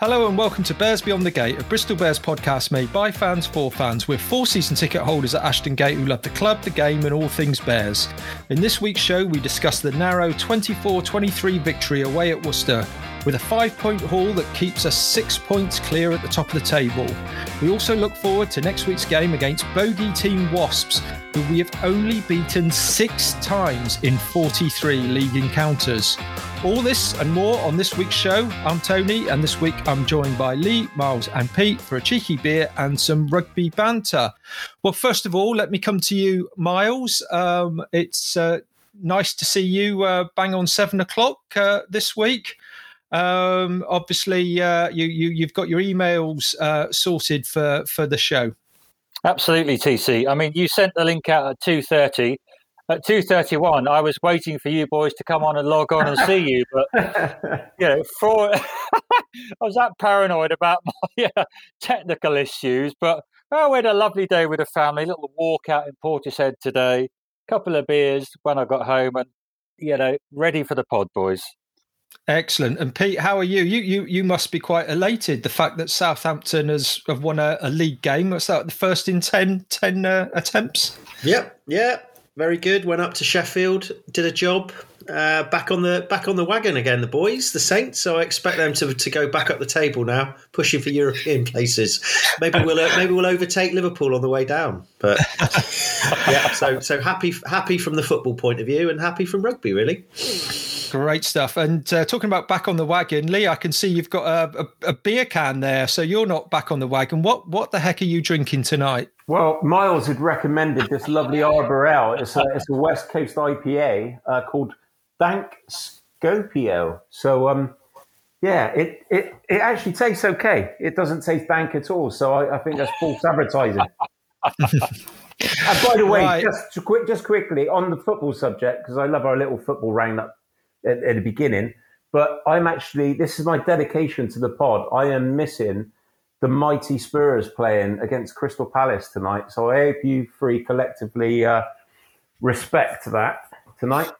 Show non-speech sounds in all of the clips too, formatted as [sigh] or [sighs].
Hello and welcome to Bears Beyond the Gate, a Bristol Bears podcast made by fans for fans. We're four season ticket holders at Ashton Gate who love the club, the game, and all things Bears. In this week's show, we discuss the narrow 24 23 victory away at Worcester with a five point haul that keeps us six points clear at the top of the table. We also look forward to next week's game against bogey team Wasps, who we have only beaten six times in 43 league encounters. All this and more on this week's show. I'm Tony, and this week I'm joined by Lee, Miles, and Pete for a cheeky beer and some rugby banter. Well, first of all, let me come to you, Miles. Um, it's uh, nice to see you uh, bang on seven o'clock uh, this week. Um, obviously, uh, you, you you've got your emails uh, sorted for for the show. Absolutely, TC. I mean, you sent the link out at two thirty at 2.31 i was waiting for you boys to come on and log on and see you but [laughs] you know for [laughs] i was that paranoid about my [laughs] uh, technical issues but oh, we had a lovely day with the family little walk out in portishead today couple of beers when i got home and you know ready for the pod boys Excellent. And Pete, how are you? You you you must be quite elated the fact that Southampton has have won a, a league game. What's that? The first in 10, 10 uh, attempts. Yep. Yeah very good. Went up to Sheffield, did a job. Uh, back on the back on the wagon again, the boys, the Saints. So I expect them to, to go back up the table now, pushing for European places. Maybe we'll uh, maybe we'll overtake Liverpool on the way down. But [laughs] yeah, so so happy happy from the football point of view, and happy from rugby, really. Great stuff. And uh, talking about back on the wagon, Lee, I can see you've got a, a, a, beer can there, so you're not back on the wagon. What what the heck are you drinking tonight? Well, Miles had recommended this lovely Arbor Ale. It's a, it's a West Coast IPA uh, called Dank Scopio. So, um, yeah, it, it, it actually tastes okay. It doesn't taste dank at all. So I, I think that's false advertising. [laughs] and by the way, right. just quick, just quickly on the football subject, because I love our little football roundup at, at the beginning. But I'm actually, this is my dedication to the pod. I am missing the mighty Spurs playing against Crystal Palace tonight. So I hope you three collectively uh, respect that tonight.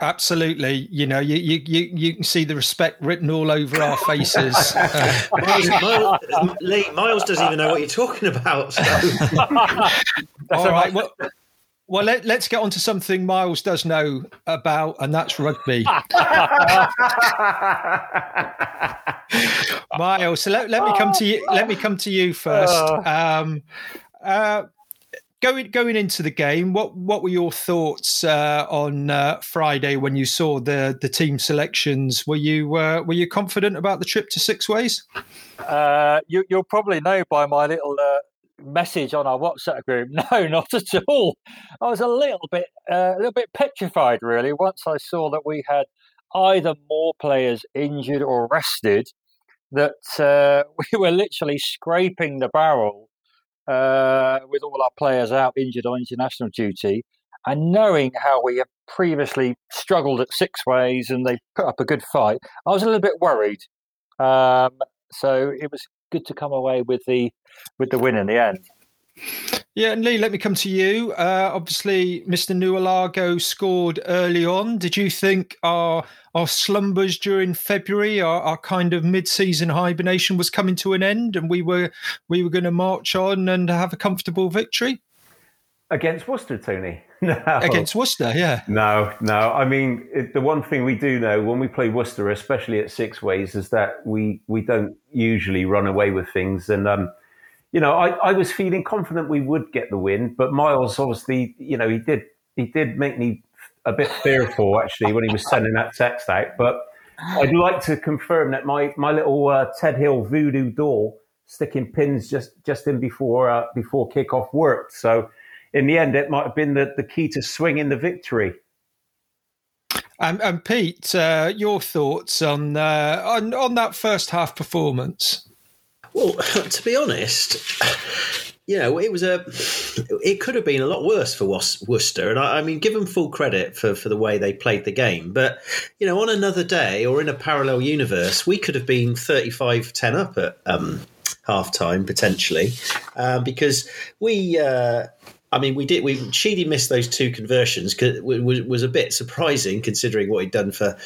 Absolutely, you know, you, you you you can see the respect written all over our faces. uh, [laughs] Miles, Miles, Lee, Miles doesn't even know what you're talking about. So. [laughs] all right, well, well, let, us get on to something Miles does know about, and that's rugby. [laughs] Miles, so let, let me come to you. Let me come to you first. Oh. Um, uh, going going into the game, what what were your thoughts uh, on uh, Friday when you saw the the team selections? Were you uh, were you confident about the trip to Six Ways? Uh, you, will probably know by my little uh, message on our WhatsApp group. [laughs] No, not at all. I was a little bit, uh, a little bit petrified, really, once I saw that we had either more players injured or rested. That uh, [laughs] we were literally scraping the barrel uh, with all our players out injured on international duty, and knowing how we have previously struggled at six ways and they put up a good fight, I was a little bit worried. Um, so it was good to come away with the with the win in the end. Yeah, and Lee, let me come to you. Uh, obviously, Mr. Naulago scored early on. Did you think our our slumbers during February, our, our kind of mid-season hibernation, was coming to an end, and we were we were going to march on and have a comfortable victory against Worcester, Tony? [laughs] No, against Worcester, yeah. No, no. I mean, it, the one thing we do know when we play Worcester, especially at six ways, is that we we don't usually run away with things, and um, you know, I, I was feeling confident we would get the win, but Miles obviously, you know, he did he did make me a bit fearful actually when he was sending that text out. But I'd like to confirm that my my little uh, Ted Hill voodoo doll sticking pins just just in before uh, before kickoff worked. So in the end, it might have been the, the key to swinging the victory. And, and Pete, uh, your thoughts on, uh, on on that first half performance? Well, [laughs] to be honest, you know, it was a. It could have been a lot worse for Worcester, and I, I, mean, give them full credit for for the way they played the game. But you know, on another day or in a parallel universe, we could have been 35-10 up at um, half time potentially, um, because we. Uh, I mean, we did. We Sheedy missed those two conversions was, was a bit surprising considering what he'd done for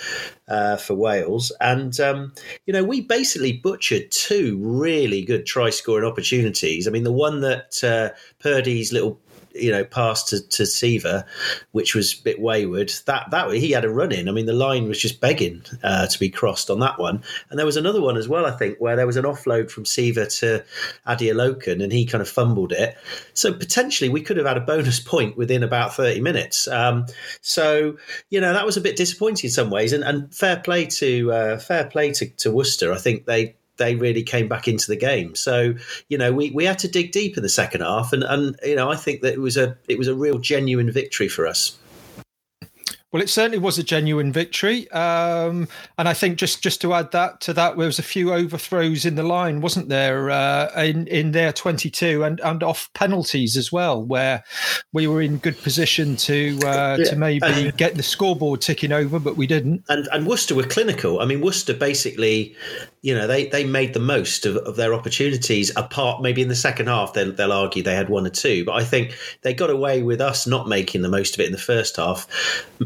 uh, for Wales. And um, you know, we basically butchered two really good try scoring opportunities. I mean, the one that uh, Purdy's little you know, pass to, to Siver, which was a bit wayward. That that he had a run in. I mean, the line was just begging uh, to be crossed on that one. And there was another one as well, I think, where there was an offload from Siver to Adeolokun, and he kind of fumbled it. So potentially we could have had a bonus point within about thirty minutes. Um, so you know that was a bit disappointing in some ways. And, and fair play to uh, fair play to, to Worcester. I think they they really came back into the game. So you know we, we had to dig deep in the second half, and, and you know I think that it was a it was a real genuine victory for us. Well, it certainly was a genuine victory, um, and I think just just to add that to that, there was a few overthrows in the line, wasn't there? Uh, in in their twenty two and and off penalties as well, where we were in good position to uh, yeah. to maybe get the scoreboard ticking over, but we didn't. And and Worcester were clinical. I mean, Worcester basically, you know, they they made the most of, of their opportunities. Apart maybe in the second half, they'll, they'll argue they had one or two, but I think they got away with us not making the most of it in the first half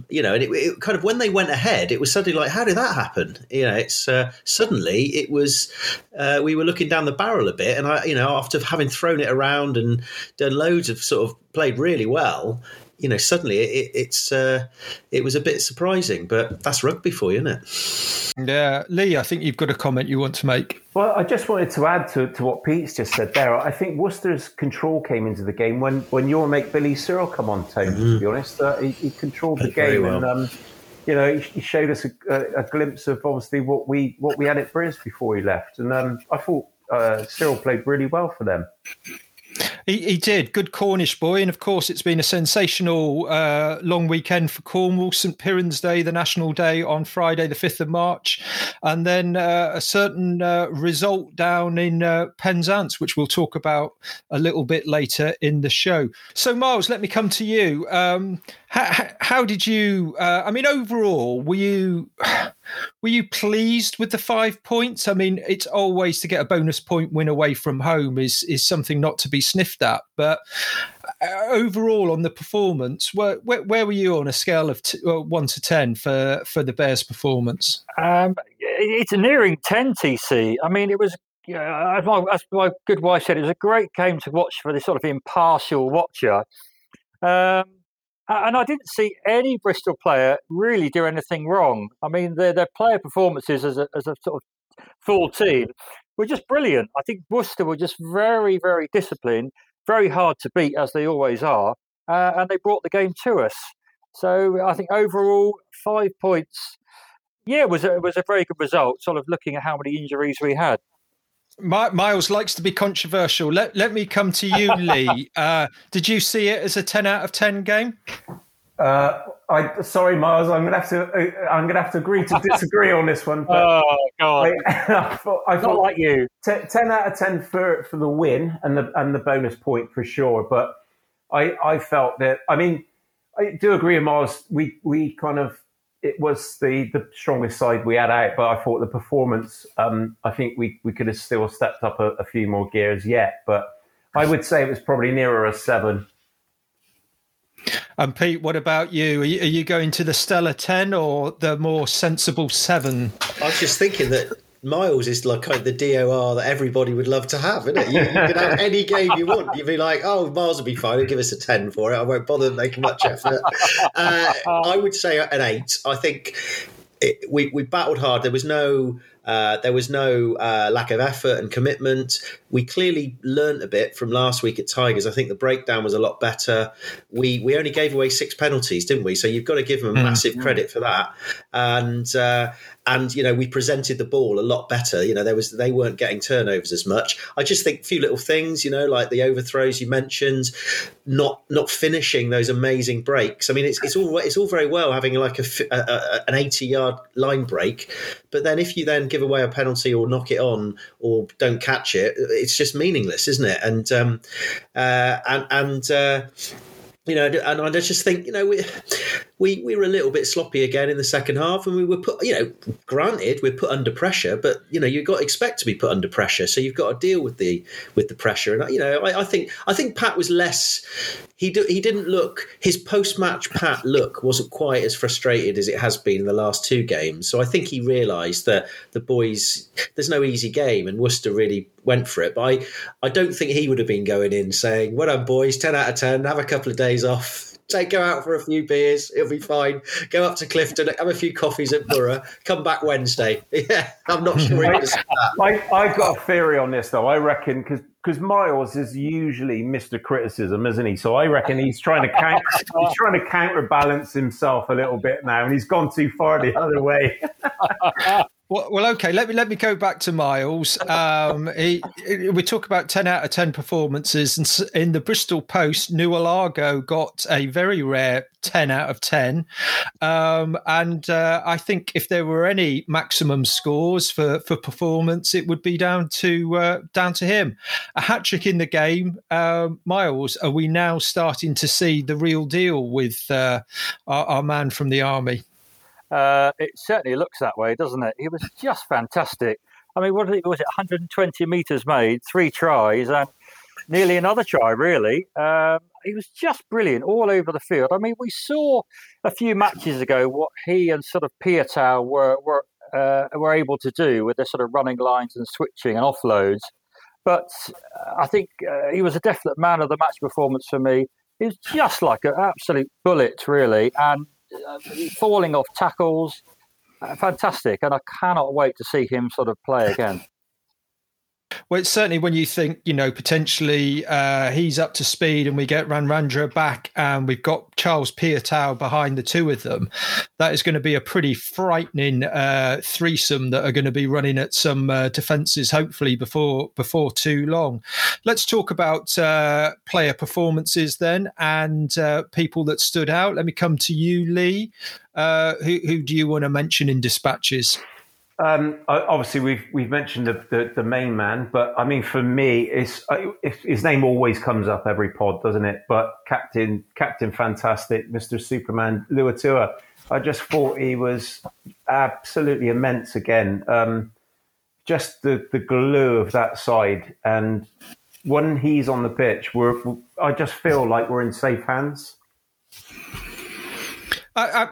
you know, and it, it, kind of when they went ahead, it was suddenly like, how did that happen? You know, it's uh, suddenly it was uh, we were looking down the barrel a bit, and I, you know, after having thrown it around and done loads of sort of played really well, you know, suddenly it, it's uh, it was a bit surprising, but that's rugby for you, isn't it? Yeah, Lee, I think you've got a comment you want to make. Well, I just wanted to add to, to what Pete's just said there. I think Worcester's control came into the game when, when your mate Billy Searle come on, Tone. Mm-hmm. To be honest, uh, he, he, controlled the game, well. and um, you know, he, he showed us a, a, a, glimpse of obviously what we what we had at Briz before he left, and um, I thought uh, Searle played really well for them. He, he, did. Good Cornish boy. And of course, it's been a sensational uh, long weekend for Cornwall. St. Piran's Day, the national day on Friday, the 5th of March. And then uh, a certain uh, result down in uh, Penzance, which we'll talk about a little bit later in the show. So, Miles, let me come to you. Um, how, how, did you, uh, I mean, overall, were you. [sighs] Were you pleased with the five points? I mean, it's always to get a bonus point win away from home is is something not to be sniffed But uh, overall, on the performance, where, where, where were you on a scale of t- uh, one to ten for for the Bears' performance? Um, it's nearing ten. TC. I mean, it was as, my, as my good wife said, it was a great game to watch for this sort of impartial watcher. Um, and I didn't see any Bristol player really do anything wrong. I mean, their, their player performances as a, as a sort of full team were just brilliant. I think Worcester were just very, very disciplined, very hard to beat, as they always are. Uh, and they brought the game to us. So I think overall, five points. Yeah, it was a, it was a very good result. Sort of looking at how many injuries we had. Miles likes to be controversial. Let let me come to you, [laughs] Lee. Uh, did you see it as a ten out of ten game? Uh, I sorry, Miles. I'm gonna have to. Uh, I'm gonna have to agree to disagree on this one. [laughs] oh God! I, [laughs] I thought, I thought like you. T- ten out of ten for for the win and the and the bonus point for sure. But I I felt that. I mean, I do agree, with Miles. We we kind of it was the, the strongest side we had out, but I thought the performance, um, I think we, we could have still stepped up a, a, few more gears yet. But I would say it was probably nearer a seven. And Pete, what about you? Are, you? are you going to the stellar 10 or the more sensible seven? I was just thinking that Miles is like kind of the DOR that everybody would love to have, isn't it? You, you can have any game you want. You'd be like, oh, Miles will be fine. He'll give us a 10 for it. I won't bother making much effort. Uh, I would say an eight. I think it, we, we battled hard. There was no uh, there was no uh, lack of effort and commitment. We clearly learnt a bit from last week at Tigers. I think the breakdown was a lot better. We we only gave away six penalties, didn't we? So you've got to give them a mm. massive credit for that. And uh, and you know we presented the ball a lot better. You know there was they weren't getting turnovers as much. I just think a few little things, you know, like the overthrows you mentioned, not not finishing those amazing breaks. I mean, it's it's all it's all very well having like a, a, a an eighty yard line break, but then if you then give away a penalty or knock it on or don't catch it, it's just meaningless, isn't it? And um, uh, and and uh, you know, and I just think, you know, we we we were a little bit sloppy again in the second half, and we were put. You know, granted, we're put under pressure, but you know, you've got to expect to be put under pressure, so you've got to deal with the with the pressure. And you know, I, I think I think Pat was less. He do, he didn't look his post match Pat look wasn't quite as frustrated as it has been in the last two games. So I think he realised that the boys there's no easy game, and Worcester really went for it. But I I don't think he would have been going in saying, "Well done, boys, ten out of ten. Have a couple of days off." Take go out for a few beers. It'll be fine. Go up to Clifton, have a few coffees at Borough. Come back Wednesday. [laughs] Yeah, I'm not sure. I, I, I got a theory on this though. I reckon because because Miles is usually Mr. Criticism, isn't he? So I reckon he's trying to count, he's trying to counterbalance himself a little bit now, and he's gone too far the other way. [laughs] Well, well, okay. Let me let me go back to Miles. Um, he, we talk about ten out of ten performances, and in the Bristol Post, Naulago got a very rare ten out of ten. Um, and uh, I think if there were any maximum scores for, for performance, it would be down to uh, down to him. A hat trick in the game. Uh, Miles, are we now starting to see the real deal with uh, our, our man from the army? Uh, it certainly looks that way, doesn't it? He was just fantastic. I mean, what was it? 120 meters made, three tries, and nearly another try. Really, um, he was just brilliant all over the field. I mean, we saw a few matches ago what he and sort of Piutau were were uh, were able to do with their sort of running lines and switching and offloads. But uh, I think uh, he was a definite man of the match performance for me. He was just like an absolute bullet, really, and falling off tackles. Uh, fantastic. And I cannot wait to see him sort of play again. Well, certainly when you think, you know, potentially uh, he's up to speed and we get Radradra back and we've got Charles Piutau behind the two of them, that is going to be a pretty frightening uh, threesome that are going to be running at some uh, defences, hopefully, before before too long. Let's talk about uh, player performances then and uh, people that stood out. Let me come to you, Lee. Uh, who, who do you want to mention in dispatches? Um, obviously, we've we've mentioned the, the, the, main man, but I mean, for me, it's, his name always comes up every pod, doesn't it? But Captain Captain Fantastic, Mister Superman, Luatua, I just thought he was absolutely immense again. Um, just the the glue of that side, and when he's on the pitch, we're I just feel like we're in safe hands.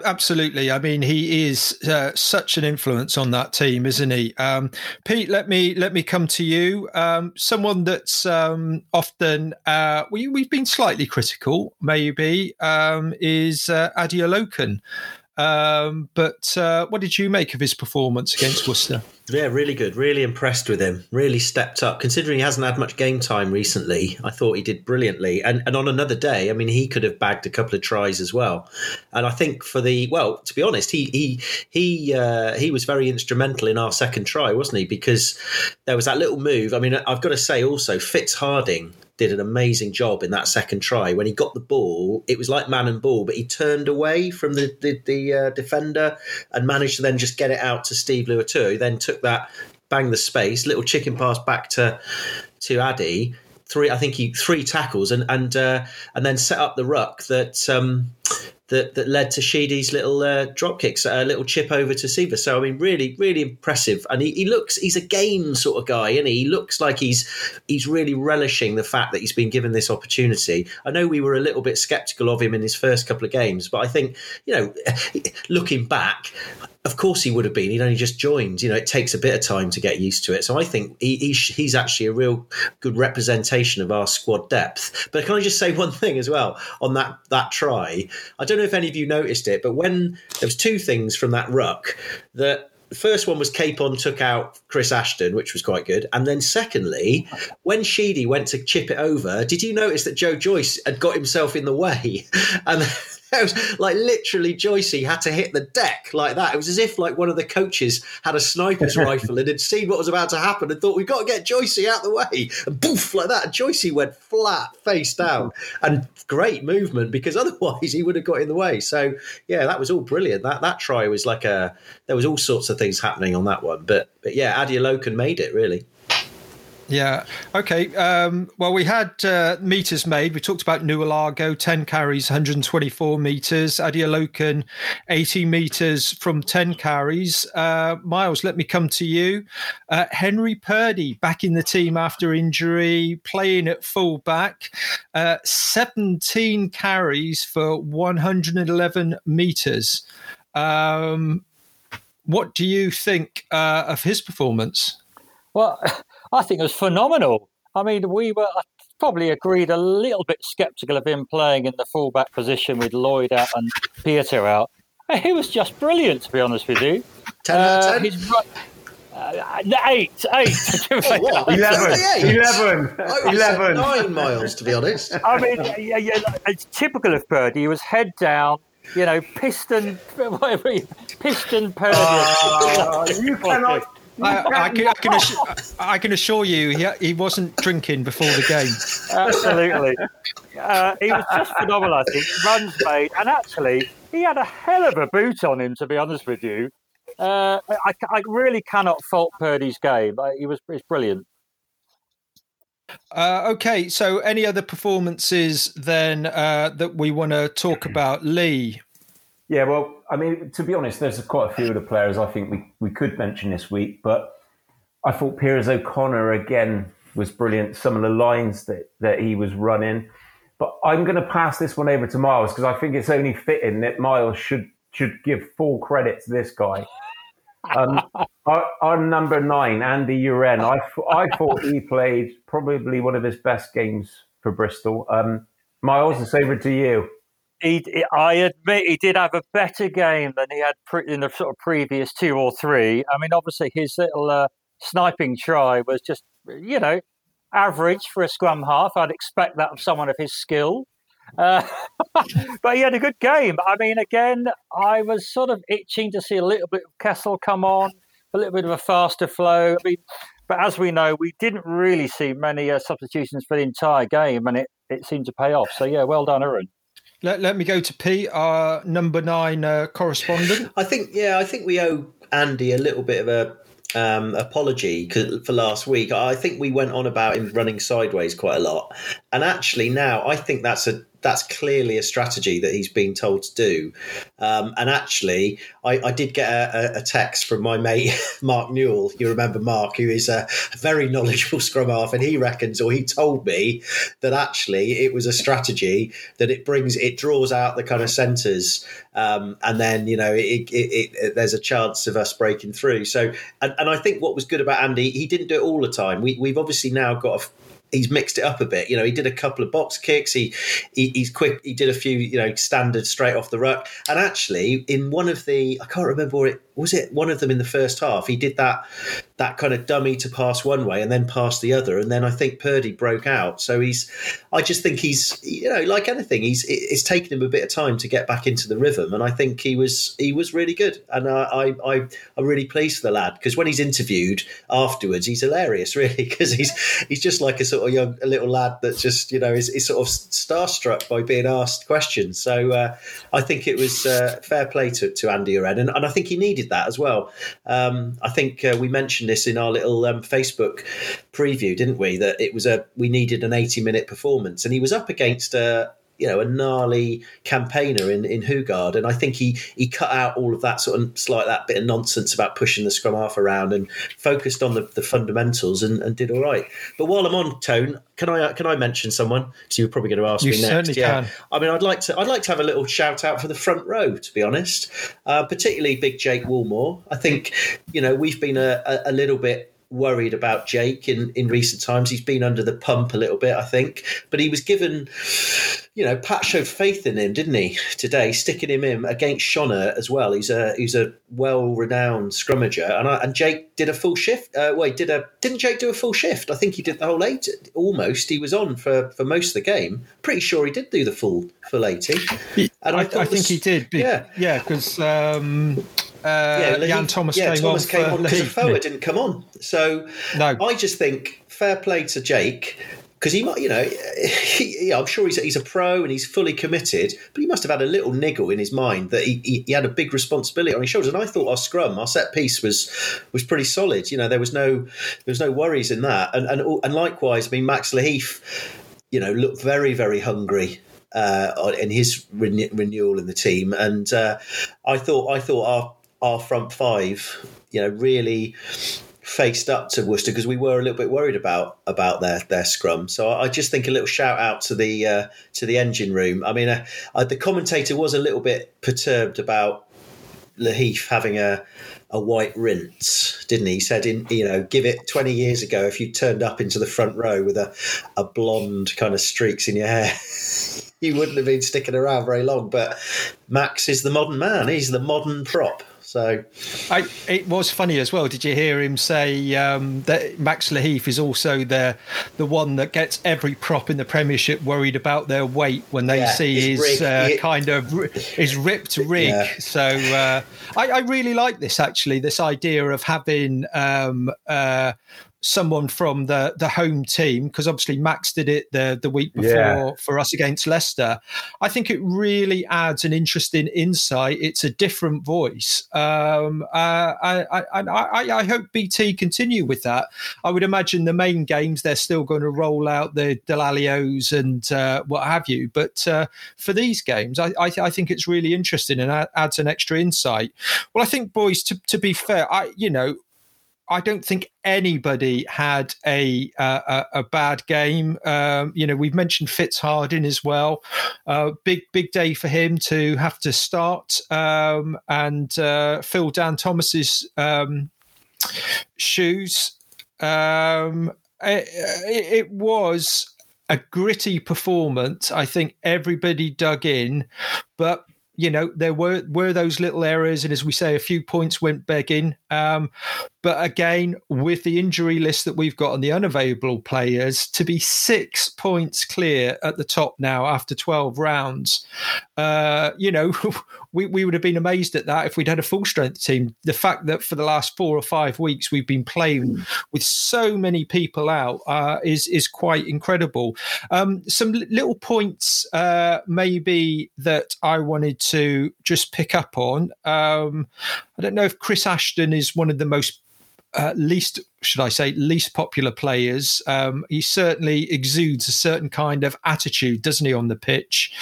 Absolutely. I mean, he is uh, such an influence on that team, isn't he? Um, Pete, let me let me come to you. Um, someone that's um, often uh, we, have been slightly critical, maybe, um, is uh, Adeolokun. Um, but uh, what did you make of his performance against Worcester? Yeah, really good. Really impressed with him. Really stepped up. Considering he hasn't had much game time recently, I thought he did brilliantly. And and on another day, I mean, he could have bagged a couple of tries as well. And I think for the well, to be honest, he he he uh, he was very instrumental in our second try, wasn't he? Because there was that little move. I mean, I've got to say also, Fitz Harding did an amazing job in that second try. When he got the ball, it was like man and ball, but he turned away from the the, the uh, defender and managed to then just get it out to Steve Luatua, who then took that, bang the space, little chicken pass back to to Addy. Three, I think he three tackles and and uh, and then set up the ruck that um, that that led to Sheedy's little uh, drop kicks, a little chip over to Siva. So I mean, really, really impressive. And he, he looks he's a game sort of guy, and he? he looks like he's he's really relishing the fact that he's been given this opportunity. I know we were a little bit sceptical of him in his first couple of games, but I think you know, [laughs] looking back, of course he would have been. He'd only just joined. You know, it takes a bit of time to get used to it. So I think he, he's actually a real good representation of our squad depth. But can I just say [laughs] one thing as well on that that try? I don't know if any of you noticed it, but when there was two things from that ruck the first one was Capon took out Chris Ashton, which was quite good. And then secondly, when Sheedy went to chip it over, did you notice that Joe Joyce had got himself in the way? [laughs] And [laughs] like literally Joycey had to hit the deck like that. It was as if like one of the coaches had a sniper's [laughs] rifle and had seen what was about to happen and thought we've got to get Joycey out of the way and poof like that. And Joycey went flat face down and great movement because [laughs] otherwise he would have got in the way. So yeah, that was all brilliant. That that try was like a there was all sorts of things happening on that one. But but yeah, Adeolokun made it really. Yeah. Okay. Um, well, we had uh, meters made. We talked about Naulago, 10 carries, 124 meters. Adeolokun, 80 meters from 10 carries. Uh, Miles, let me come to you. Uh, Henry Purdy back in the team after injury, playing at full back, uh, 17 carries for 111 meters. Um, what do you think uh, of his performance? Well, I think it was phenomenal. I mean, we were probably agreed a little bit sceptical of him playing in the fullback position with Lloyd out and Peter out. [laughs] He was just brilliant, to be honest with you. 10 out of 10? Uh, uh, eight, eight. [laughs] [laughs] Oh, what? 11, 11, I would have said 11. nine miles, to be honest. I mean, yeah, yeah, it's typical of Purdy. He was head down, you know, piston, whatever, he- piston Purdy. Oh, you cannot. I, [laughs] I, can, I, can assure, I can assure you, he, he wasn't drinking before the game. Absolutely. Uh, he was just phenomenal, I think. Runs made. And actually, he had a hell of a boot on him, to be honest with you. Uh, I, I really cannot fault Purdy's game. Uh, He was, he was brilliant. Uh, okay, so any other performances then uh, that we want to talk about? Lee. Yeah, well, I mean, to be honest, there's quite a few of the players I think we, we could mention this week, but I thought Piers O'Conor again was brilliant. Some of the lines that, that he was running. But I'm going to pass this one over to Miles because I think it's only fitting that Miles should should give full credit to this guy. Um, [laughs] our, our number nine, Andy Uren, I, I thought he played probably one of his best games for Bristol. Um, Miles, it's over to you. He, I admit he did have a better game than he had pre- in the sort of previous two or three. I mean, obviously his little uh, sniping try was just, you know, average for a scrum half. I'd expect that of someone of his skill. Uh, [laughs] but he had a good game. I mean, again, I was sort of itching to see a little bit of Kessel come on, a little bit of a faster flow. I mean, but as we know, we didn't really see many uh, substitutions for the entire game, and it, it seemed to pay off. So, yeah, well done, Aaron. Let, let me go to Pete, our number nine uh, correspondent. [laughs] I think, yeah, I think we owe Andy a little bit of a um, apology for last week. I think we went on about him running sideways quite a lot, and actually now I think that's a that's clearly a strategy that he's been told to do. Um, and actually, I, I did get a, a- text from my mate [laughs] Mark Newell. You remember Mark, who is a very knowledgeable [laughs] scrum half, and he reckons, or he told me that actually it was a strategy that it brings, it draws out the kind of centres, um, and then you know it, it, it, there's a chance of us breaking through. So, and, and I think what was good about Andy, he didn't do it all the time. We, we've obviously now got a he's mixed it up a bit. You know, he did a couple of box kicks. He, he he's quick. He did a few, you know, standard straight off the ruck. And actually, in one of the, I can't remember what it was. It one of them in the first half. He did that that kind of dummy to pass one way and then pass the other. And then I think Purdy broke out. So he's, I just think he's, you know, like anything, he's it's taken him a bit of time to get back into the rhythm. And I think he was he was really good. And I I, I I'm really pleased for the lad because when he's interviewed afterwards, he's hilarious, [laughs] really, because he's he's just like a sort of young a little lad that just you know is, is sort of starstruck by being asked questions. So uh, I think it was uh, fair play to, to Andy Uren, and, and I think he needed that as well. Um, I think uh, we mentioned this in our little um, Facebook preview, didn't we? That it was a we needed an 80 minute performance, and he was up against a you know a gnarly campaigner in in Hougaard, and I think he he cut out all of that sort of slight that bit of nonsense about pushing the scrum half around and focused on the, the fundamentals and, and did all right. But while I'm on tone, can I can I mention someone? So you're probably going to ask You me next. yeah, can. I mean, I'd like to I'd like to have a little shout out for the front row, to be honest. Uh, particularly Big Jake Woolmore. I think you know we've been a, a, a little bit worried about Jake in, in recent times. He's been under the pump a little bit, I think, but he was given, you know, Pat showed faith in him, didn't he? Today, sticking him in against Schonert as well. He's a he's a well renowned scrummager, and I, and Jake did a full shift. Uh, wait, did a didn't Jake do a full shift? I think he did the whole eight almost. He was on for for most of the game. Pretty sure he did do the full full eighty. And I, I I think he did. yeah. yeah, because um, uh, he- Jan Thomas yeah, came Thomas on came on a Pete, forward, didn't come on. So No. I just think fair play to Jake. because he might, you know, [laughs] he, I'm sure he's, he's a pro and he's fully committed, but he must have had a little niggle in his mind that he, he, he, had a big responsibility on his shoulders. And I thought our scrum, our set piece was was pretty solid. You know, there was no there was no worries in that. And and and likewise, I mean, Max Lahiff, you know, looked very very hungry uh, in his renewal in the team, and uh, I thought I thought our our front five, you know, really faced up to Worcester because we were a little bit worried about about their their scrum. So I just think a little shout out to the uh, to the engine room. I mean, uh, uh, the commentator was a little bit perturbed about Lahiff having a a white rinse, didn't he? He said, in you know, give it twenty years ago, if you turned up into the front row with a a blonde kind of streaks in your hair. [laughs] you wouldn't have been sticking around very long, but Max is the modern man. He's the modern prop. So, I, it was funny as well. Did you hear him say um, that Max Lahiff is also the the one that gets every prop in the Premiership worried about their weight when they yeah, see his uh, kind of his ripped rig? Yeah. So, uh, I, I, really like this actually. This idea of having um, uh, someone from the the home team because obviously Max did it the the week before yeah. for us against Leicester. I think it really adds an interesting insight. It's a different voice. Um, uh, I, I, I, I, hope BT continue with that. I would imagine the main games they're still going to roll out the Dallaglios and uh, what have you. But uh, for these games, I, I, I, think it's really interesting and adds an extra insight. Well, I think boys, to, to be fair, I you know I don't think anybody had a a, a bad game. Um, you know, we've mentioned Fitzharding as well. Uh, big big day for him to have to start um, and uh, fill Dan Thomas's um, shoes. Um, it, it was a gritty performance. I think everybody dug in, but you know there were were those little errors, and as we say, a few points went begging. Um, but again, with the injury list that we've got and the unavailable players, to be six points clear at the top now after 12 rounds, uh, you know, [laughs] we, we would have been amazed at that if we'd had a full strength team. The fact that for the last four or five weeks we've been playing with so many people out uh, is, is quite incredible. Um, some little points, uh, maybe, that I wanted to just pick up on. Um, I don't know if Chris Ashton is one of the most uh, least, should I say, least popular players. Um, he certainly exudes a certain kind of attitude, doesn't he, on the pitch?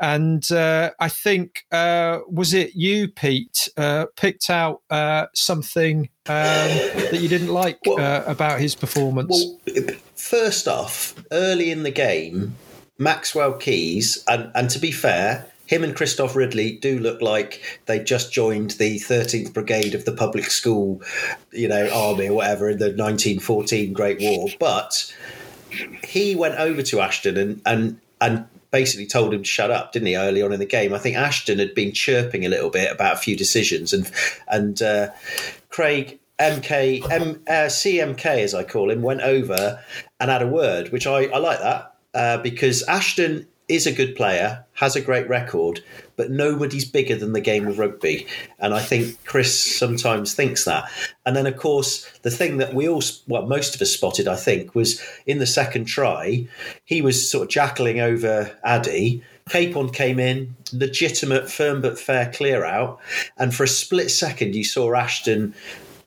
And uh, I think, uh, was it you, Pete, uh, picked out uh, something um, that you didn't like well, uh, about his performance? Well, first off, early in the game, Maxwell Keys, and, and to be fair, him and Christophe Ridley do look like they just joined the 13th Brigade of the public school, you know, army or whatever in the 1914 Great War. But he went over to Ashton and and and basically told him to shut up, didn't he? Early on in the game, I think Ashton had been chirping a little bit about a few decisions, and and uh, Craig MK M, uh, CMK as I call him went over and had a word, which I, I like that uh, because Ashton is a good player, has a great record, but nobody's bigger than the game of rugby. And I think Chris sometimes thinks that. And then, of course, the thing that we all, well, most of us spotted, I think, was in the second try, he was sort of jackling over Addy. Capon came in, legitimate, firm but fair clear out. And for a split second, you saw Ashton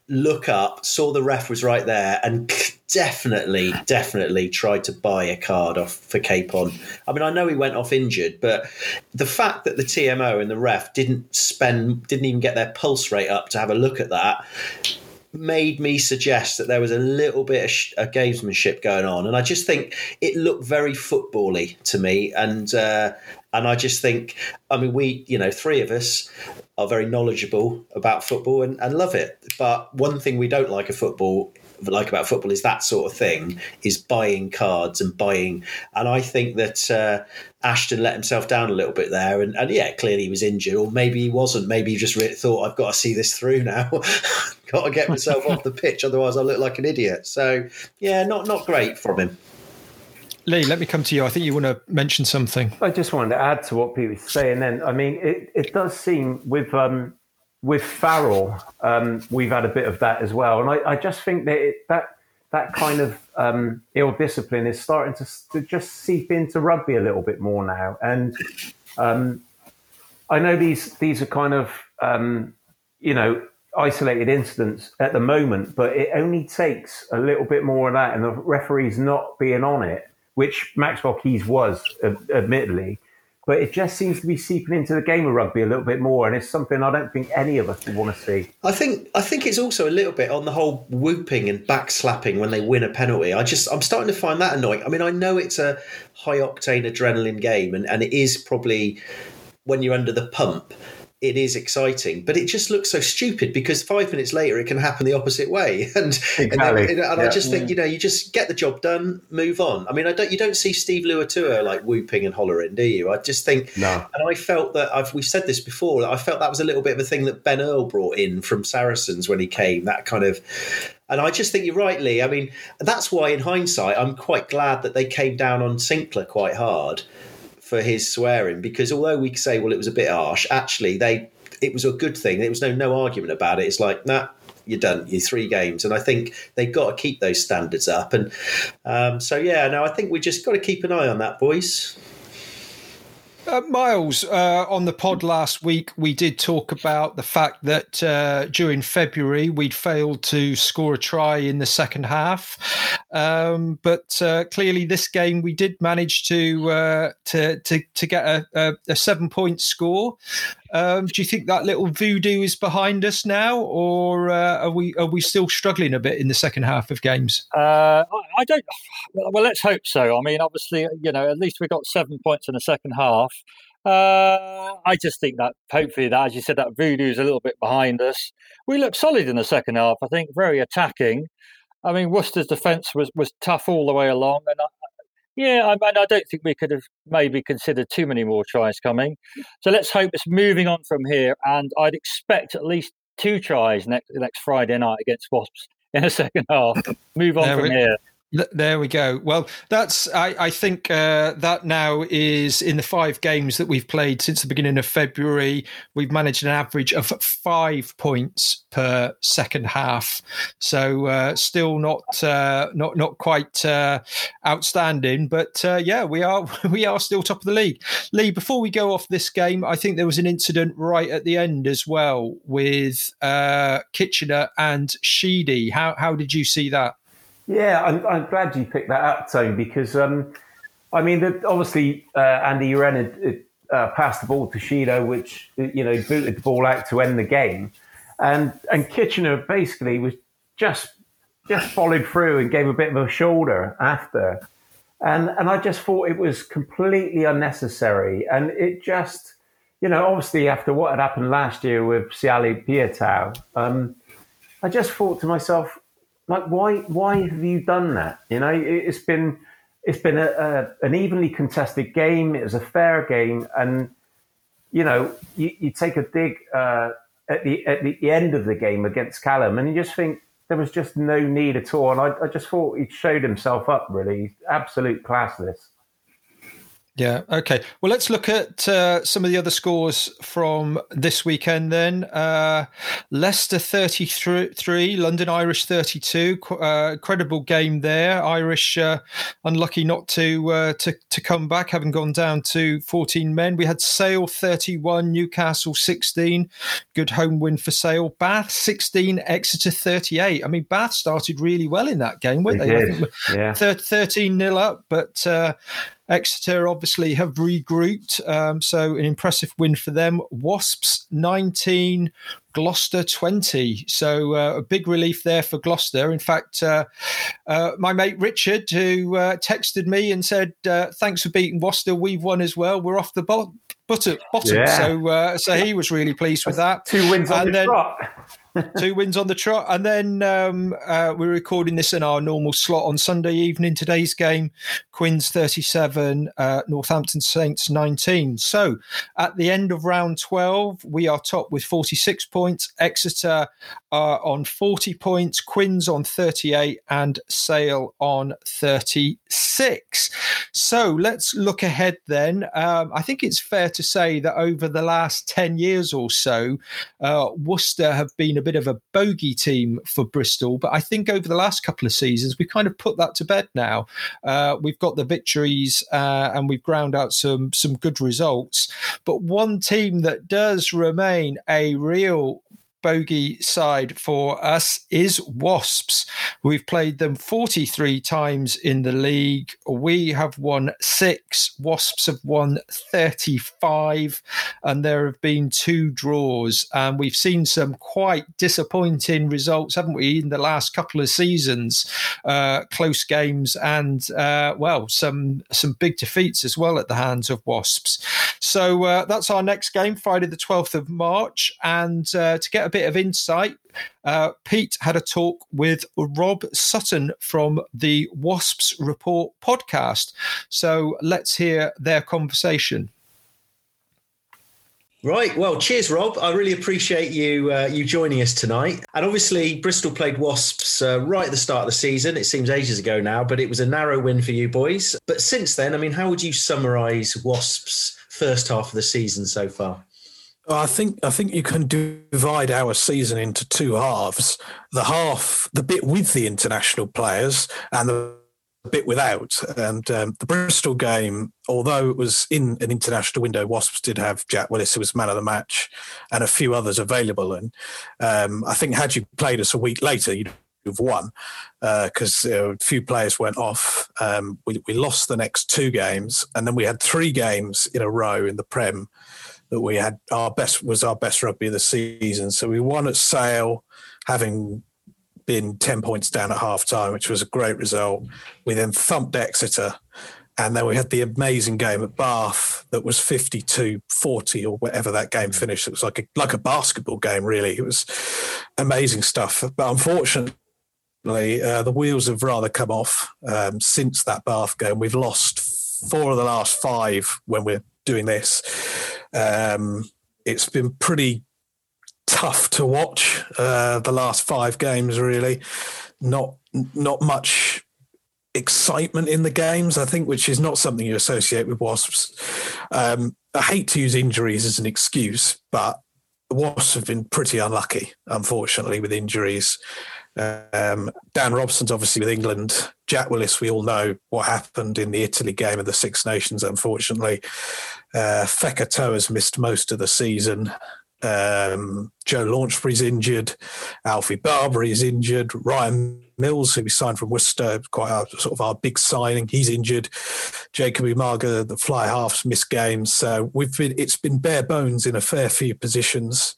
look up, saw the ref was right there, and definitely, definitely tried to buy a card off for Capon. I mean, I know he went off injured, but the fact that the TMO and the ref didn't spend, didn't even get their pulse rate up to have a look at that made me suggest that there was a little bit of, sh- gamesmanship going on, and I just think it looked very footbally to me, and uh, and I just think, I mean, we, you know, three of us are very knowledgeable about football and, and love it. But one thing we don't like football like about football is that sort of thing is buying cards and buying and i think that uh, ashton let himself down a little bit there. And, and, yeah clearly he was injured or maybe he wasn't. Maybe he just thought i've got to see this through now. [laughs] Got to get myself off the pitch otherwise i look like an idiot. So yeah not not great from him Lee, let me come to you. I think you want to mention something. I just wanted to add to what Pete was saying. Then, I mean, it, it does seem with um, with Farrell, um, we've had a bit of that as well, and I, I just think that it, that that kind of um, ill discipline is starting to, to, just seep into rugby a little bit more now. And um, I know these these are kind of um, you know isolated incidents at the moment, but it only takes a little bit more of that, and the referees not being on it, which Maxwell Keys was, admittedly, but it just seems to be seeping into the game of rugby a little bit more, and it's something I don't think any of us would want to see. I think I think it's also a little bit on the whole whooping and backslapping when they win a penalty. I just I'm starting to find that annoying. I mean, I know it's a high octane adrenaline game, and, and it is probably when you're under the pump it is exciting, but it just looks so stupid because five minutes later it can happen the opposite way. And [laughs] exactly. and, and, and yeah. I just think you know you just get the job done, move on. I mean, I don't you don't see Steve Luatua like whooping and hollering, do you? I just think, no. and I felt that I've we've said this before. I felt that was a little bit of a thing that Ben Earl brought in from Saracens when he came. That kind of and I just think you're right, Lee. I mean, that's why, in hindsight, I'm quite glad that they came down on Sinckler quite hard for his swearing because although we say, well, it was a bit harsh, actually they it was a good thing. There was no no argument about it. It's like, nah, you're done. You're three games, and I think they've got to keep those standards up. And um, so, yeah, no, I think we just got to keep an eye on that, boys. Uh, Miles, uh, on the pod last week, we did talk about the fact that uh, during February we'd failed to score a try in the second half, um, but uh, clearly this game we did manage to uh, to, to, to get a, a, a seven point score. Um, do you think that little voodoo is behind us now, or uh, are we are we still struggling a bit in the second half of games? Uh, I don't. Well, let's hope so. I mean, obviously, you know, at least we got seven points in the second half. Uh, I just think that hopefully that, as you said, that voodoo is a little bit behind us. We look solid in the second half. I think very attacking. I mean, Worcester's defence was, was tough all the way along, and yeah, I, I don't think we could have maybe considered too many more tries coming. So let's hope it's moving on from here. And I'd expect at least two tries next next Friday night against Wasps in the [laughs] second half. Move on there from we, here. There we go. Well, that's I, I think uh, that now is in the five games that we've played since the beginning of February. We've managed an average of five points per second half, so uh, still not uh, not not quite uh, outstanding. But uh, yeah, we are [laughs] we are still top of the league. Lee, before we go off this game, I think there was an incident right at the end as well with uh, Kitchener and Sheedy. How how did you see that? Yeah, I'm, I'm glad you picked that up, Tone, because um, I mean, the, obviously uh, Andy Uren had uh, passed the ball to Sheedy, which you know booted the ball out to end the game, and and Kitchener basically was just just followed through and gave a bit of a shoulder after, and and I just thought it was completely unnecessary, and it just you know obviously after what had happened last year with Siale Piutau, um, I just thought to myself like why why have you done that? You know, it, has been it's been a, a, an evenly contested game. It was a fair game, and you know, you, you take a dig uh, at the at the end of the game against Callum, and you just think there was just no need at all. And I, I just thought he showed himself up really, absolute class. This. Yeah. Okay. Well, let's look at uh, some of the other scores from this weekend then. Uh, Leicester 33, London Irish 32. Uh, credible game there. Irish uh, unlucky not to, uh, to to come back, having gone down to 14 men. We had Sale 31, Newcastle 16. Good home win for Sale. Bath 16, Exeter 38. I mean, Bath started really well in that game, weren't they? they? yeah. 13 nil up, but uh, Exeter obviously have regrouped, um, so an impressive win for them. Wasps 19, Gloucester 20. So uh, a big relief there for Gloucester. In fact, uh, uh, my mate Richard, who uh, texted me and said, uh, Thanks for beating Worcester, we've won as well. We're off the bo- bottom. Yeah. So, uh, so he was really pleased with that. Two wins on and the then, trot. Two wins on the trot. And then um, uh, we're recording this in our normal slot on Sunday evening. Today's game Quins 37, uh, Northampton Saints 19. So at the end of round 12, we are top with 46 points. Exeter are on 40 points, Quins on 38, and Sale on 36. So let's look ahead then. Um, I think it's fair to say that over the last 10 years or so, uh, Worcester have been a bit of a bogey team for Bristol, but I think over the last couple of seasons we kind of put that to bed now. Uh, we've got the victories uh, and we've ground out some some good results, but one team that does remain a real bogey side for us is Wasps. We've played them 43 times in the league. We have won six. Wasps have won 35, and there have been two draws. And we've seen some quite disappointing results, haven't we, in the last couple of seasons? Uh, close games and uh, well, some some big defeats as well at the hands of Wasps. So uh, that's our next game, Friday the 12th of March, and uh, to get a bit of insight, uh, Pete had a talk with Rob Sutton from the Wasps Report podcast. So let's hear their conversation. Right. Well, cheers, Rob. I really appreciate you uh, you joining us tonight. And obviously, Bristol played Wasps uh, right at the start of the season. It seems ages ago now, but it was a narrow win for you boys. But since then, I mean, how would you summarise Wasps' first half of the season so far? I think I think you can divide our season into two halves. The half, the bit with the international players, and the bit without. And um, the Bristol game, although it was in an international window, Wasps did have Jack Willis, who was man of the match, and a few others available. And um, I think had you played us a week later, you'd have won because uh, a few players went off. Um, we, we lost the next two games, and then we had three games in a row in the Prem that we had our best was our best rugby of the season. So we won at Sale, having been 10 points down at half time, which was a great result. We then thumped Exeter. And then we had the amazing game at Bath that was 52 40 or whatever that game finished. It was like a, like a basketball game, really. It was amazing stuff. But unfortunately, uh, the wheels have rather come off um, since that Bath game. We've lost four of the last five when we're doing this. Um, it's been pretty tough to watch uh, the last five games. Really, not not much excitement in the games. I think, which is not something you associate with Wasps. Um, I hate to use injuries as an excuse, but Wasps have been pretty unlucky, unfortunately, with injuries. Um, Dan Robson's obviously with England. Jack Willis, we all know what happened in the Italy game of the Six Nations, unfortunately. Uh, has missed most of the season. Um, Joe Launchbury's injured. Alfie Barbeary is injured. Ryan Mills, who we signed from Worcester, quite our, sort of our big signing, he's injured. Jacob Umaga, the fly halves, missed games. So we've been it's been bare bones in a fair few positions.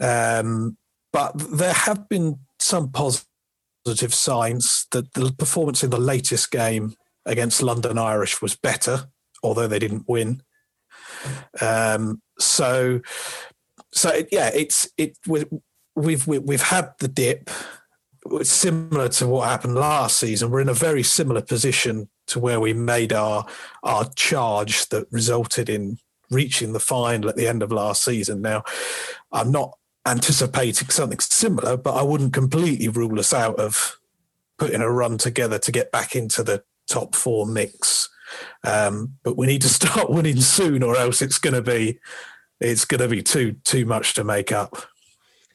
Um, but there have been some positive signs that the performance in the latest game against London Irish was better, although they didn't win. Um, so, so yeah, it's it we've we've we've had the dip. It's similar to what happened last season. We're in a very similar position to where we made our our charge that resulted in reaching the final at the end of last season. Now, I'm not anticipating something similar, but I wouldn't completely rule us out of putting a run together to get back into the top four mix. Um, but we need to [laughs] start winning soon, or else it's going to be it's going to be too too much to make up.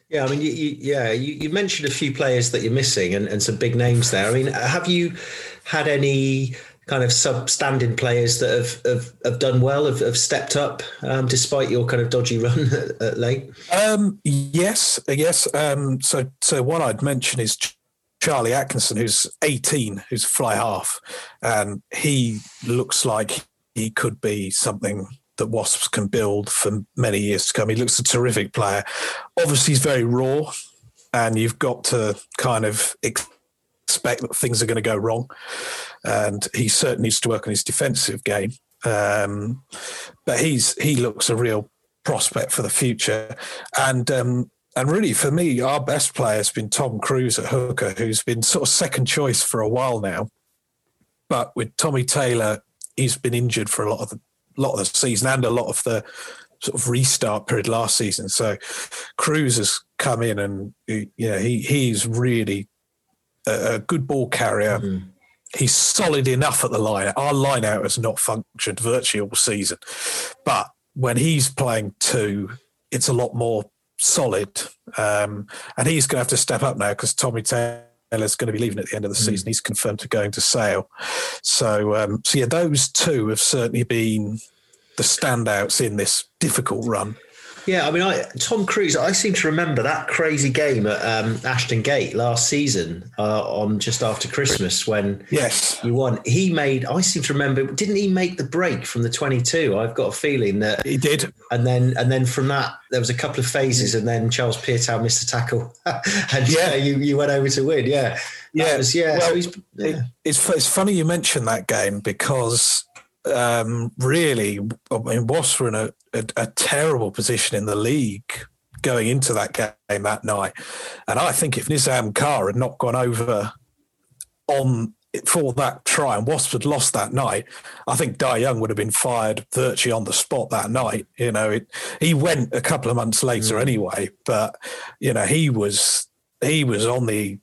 Yeah, I mean, you, you, yeah, you, you, mentioned a few players that you're missing and, and some big names there. I mean, have you had any kind of substanding players that have, have, have done well, have, have stepped up um, despite your kind of dodgy [laughs] run at, at late? Um, yes, yes. Um, so, so one I'd mention is Charlie Atkinson, who's 18, who's fly half, and he looks like he could be something that Wasps can build for many years to come. He looks a terrific player. Obviously, he's very raw, and you've got to kind of expect that things are going to go wrong. And he certainly needs to work on his defensive game. Um, but he's he looks a real prospect for the future. And um, and really, for me, our best player has been Tom Cruse at hooker, who's been sort of second choice for a while now. But with Tommy Taylor, he's been injured for a lot of the lot of the season and a lot of the sort of restart period last season. So Cruse has come in and you know he he's really a, a good ball carrier. Mm-hmm. He's solid enough at the line. Our line out has not functioned virtually all season, but when he's playing two, it's a lot more solid, um, and he's going to have to step up now because Tommy Taylor's going to be leaving at the end of the mm. season. He's confirmed to going to Sale. So, um, so yeah, those two have certainly been the standouts in this difficult run. Yeah, I mean, I, Tom Cruse. I seem to remember that crazy game at um, Ashton Gate last season uh, on just after Christmas when yes you won. He made. I seem to remember. Didn't he make the break from the twenty-two? I've got a feeling that he did. And then, and then from that, there was a couple of phases, and then Charles Piutau missed a tackle, [laughs] and yeah, uh, you you went over to win. Yeah, yeah, was, yeah. Well, so yeah. It, it's it's funny you mentioned that game because um, really, I mean, Wasps were in a, a, a, terrible position in the league going into that game that night. And I think if Nizaam Carr had not gone over on for that try and Wasps had lost that night, I think Dai Young would have been fired virtually on the spot that night. You know, it, he went a couple of months later mm. anyway, but you know, he was he was on the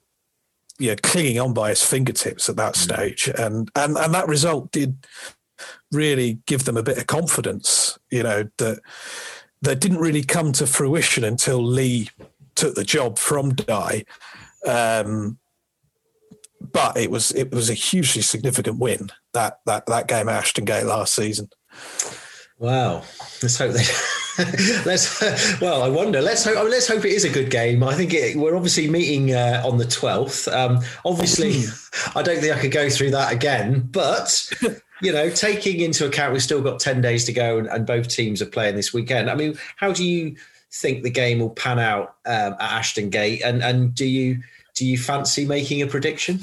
yeah, clinging on by his fingertips at that mm. stage, and and and that result did really give them a bit of confidence, you know, that that didn't really come to fruition until Lee took the job from Dai. Um, but it was it was a hugely significant win that that that game at Ashton Gate last season. Wow, let's hope they. [laughs] let's well, I wonder. Let's hope. let's hope it is a good game. I think it, we're obviously meeting uh, on the twelfth. Um, obviously, hmm. [laughs] I don't think I could go through that again, but [laughs] you know, taking into account we've still got 10 days to go and, and, both teams are playing this weekend. I mean, how do you think the game will pan out um, at Ashton Gate? And, and do you do you fancy making a prediction?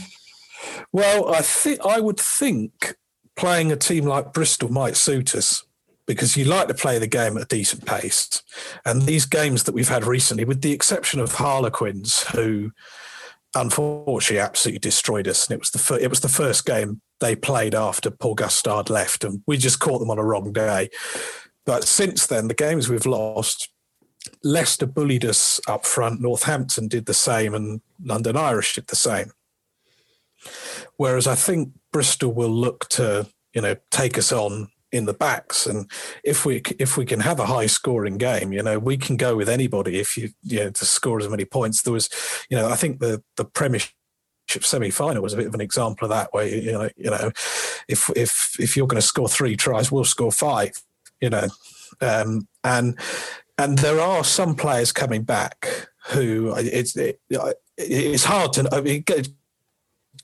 Well, I think I would think playing a team like Bristol might suit us because you like to play the game at a decent pace. And these games that we've had recently, with the exception of Harlequins, who unfortunately absolutely destroyed us, and it was the fir- it was the first game they played after Paul Gustard left, and we just caught them on a wrong day. But since then, the games we've lost, Leicester bullied us up front, Northampton did the same, and London Irish did the same. Whereas I think Bristol will look to, you know, take us on in the backs, and if we if we can have a high scoring game, you know, we can go with anybody if you you know to score as many points. There was, you know, I think the the Premiership semi-final was a bit of an example of that where you know you know if if if you're going to score three tries we'll score five you know. Um, and and there are some players coming back who it's it, it's hard to I mean, it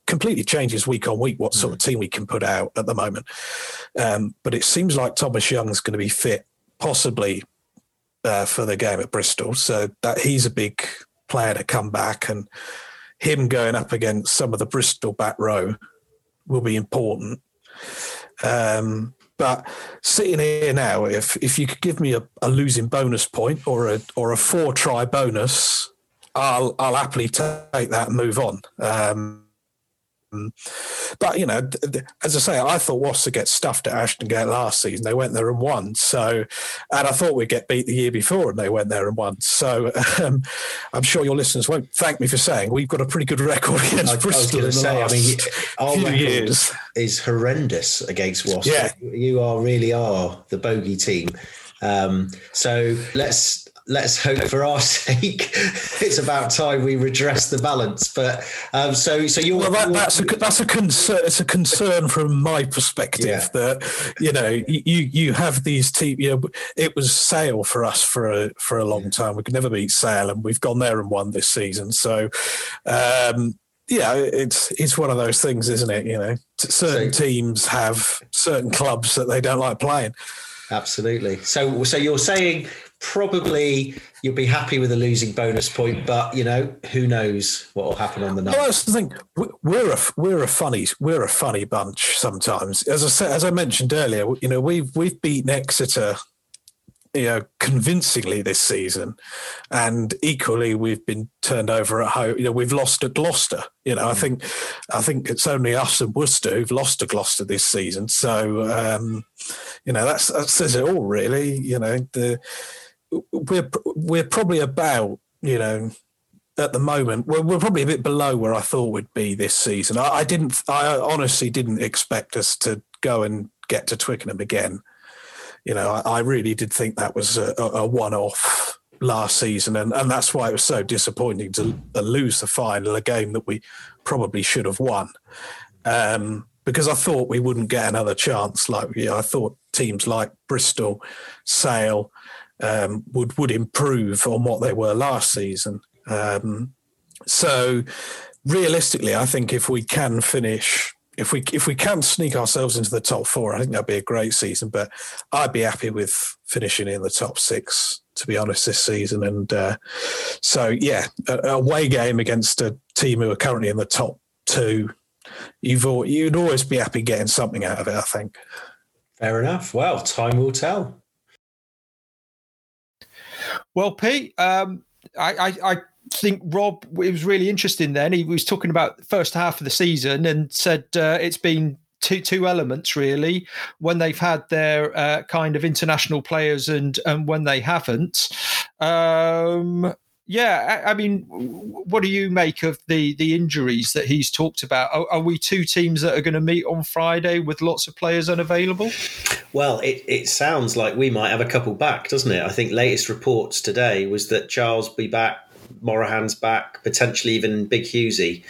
completely changes week on week what sort of mm. team we can put out at the moment. Um, but it seems like Thomas Young's going to be fit possibly uh, for the game at Bristol. So that he's a big player to come back and him going up against some of the Bristol back row will be important. Um, but sitting here now, if if you could give me a, a, losing bonus point or a or a four try bonus, I'll I'll happily take that and move on. Um, but you know, as I say, I thought would get stuffed at Ashton Gate last season. They went there and won. So, and I thought we'd get beat the year before, and they went there and won. So, [laughs] um, I'm sure your listeners won't thank me for saying we've got a pretty good record against I, Bristol. I was say, I mean, [laughs] our few years is horrendous against Wasps. Yeah, you are really are the bogey team. Um, so let's let's hope for our [laughs] sake it's about time we redress the balance but um, so so you're well that, that's a that's a concern it's a concern from my perspective yeah. that you know you you have these teams you know it was sale for us for a for a long time we could never beat sale and we've gone there and won this season so um yeah, it's it's one of those things, isn't it? You know, certain so, teams have certain clubs that they don't like playing. Absolutely. So, so you're saying probably you'll be happy with a losing bonus point, but you know who knows what will happen on the night. Well, that's the thing. We're a we're a funny we're a funny bunch sometimes. As I said, as I mentioned earlier, you know we've we've beaten Exeter, you know, convincingly this season, and equally we've been turned over at home. You know, we've lost at Gloucester. You know, mm. I think I think it's only us and Worcester who've lost to Gloucester this season. So, um, you know, that's that says it all, really. You know, the we're we're probably about you know at the moment we're, we're probably a bit below where I thought we'd be this season. I, I, didn't I honestly didn't expect us to go and get to Twickenham again. You know, I, I really did think that was a, a one-off last season, and, and that's why it was so disappointing to lose the final, a game that we probably should have won. Um, because I thought we wouldn't get another chance. Like yeah, I thought teams like Bristol, Sale um, would would improve on what they were last season. Um, so realistically, I think if we can finish if we if we can sneak ourselves into the top four, I think that'd be a great season. But I'd be happy with finishing in the top six, to be honest, this season. And uh, so, yeah, a, a away game against a team who are currently in the top two, you've you'd always be happy getting something out of it. I think. Fair enough. Well, time will tell. Well, Pete, um, I, I, I think Rob it was really interesting. Then he was talking about the first half of the season and said uh, it's been two two elements really when they've had their uh, kind of international players and and when they haven't. Um, yeah, I, I, mean, what do you make of the the injuries that he's talked about? Are, are we two teams that are going to meet on Friday with lots of players unavailable? Well, it, it sounds like we might have a couple back, doesn't it? I think latest reports today was that Charles be back Morahan's back, potentially even Big Hughesy.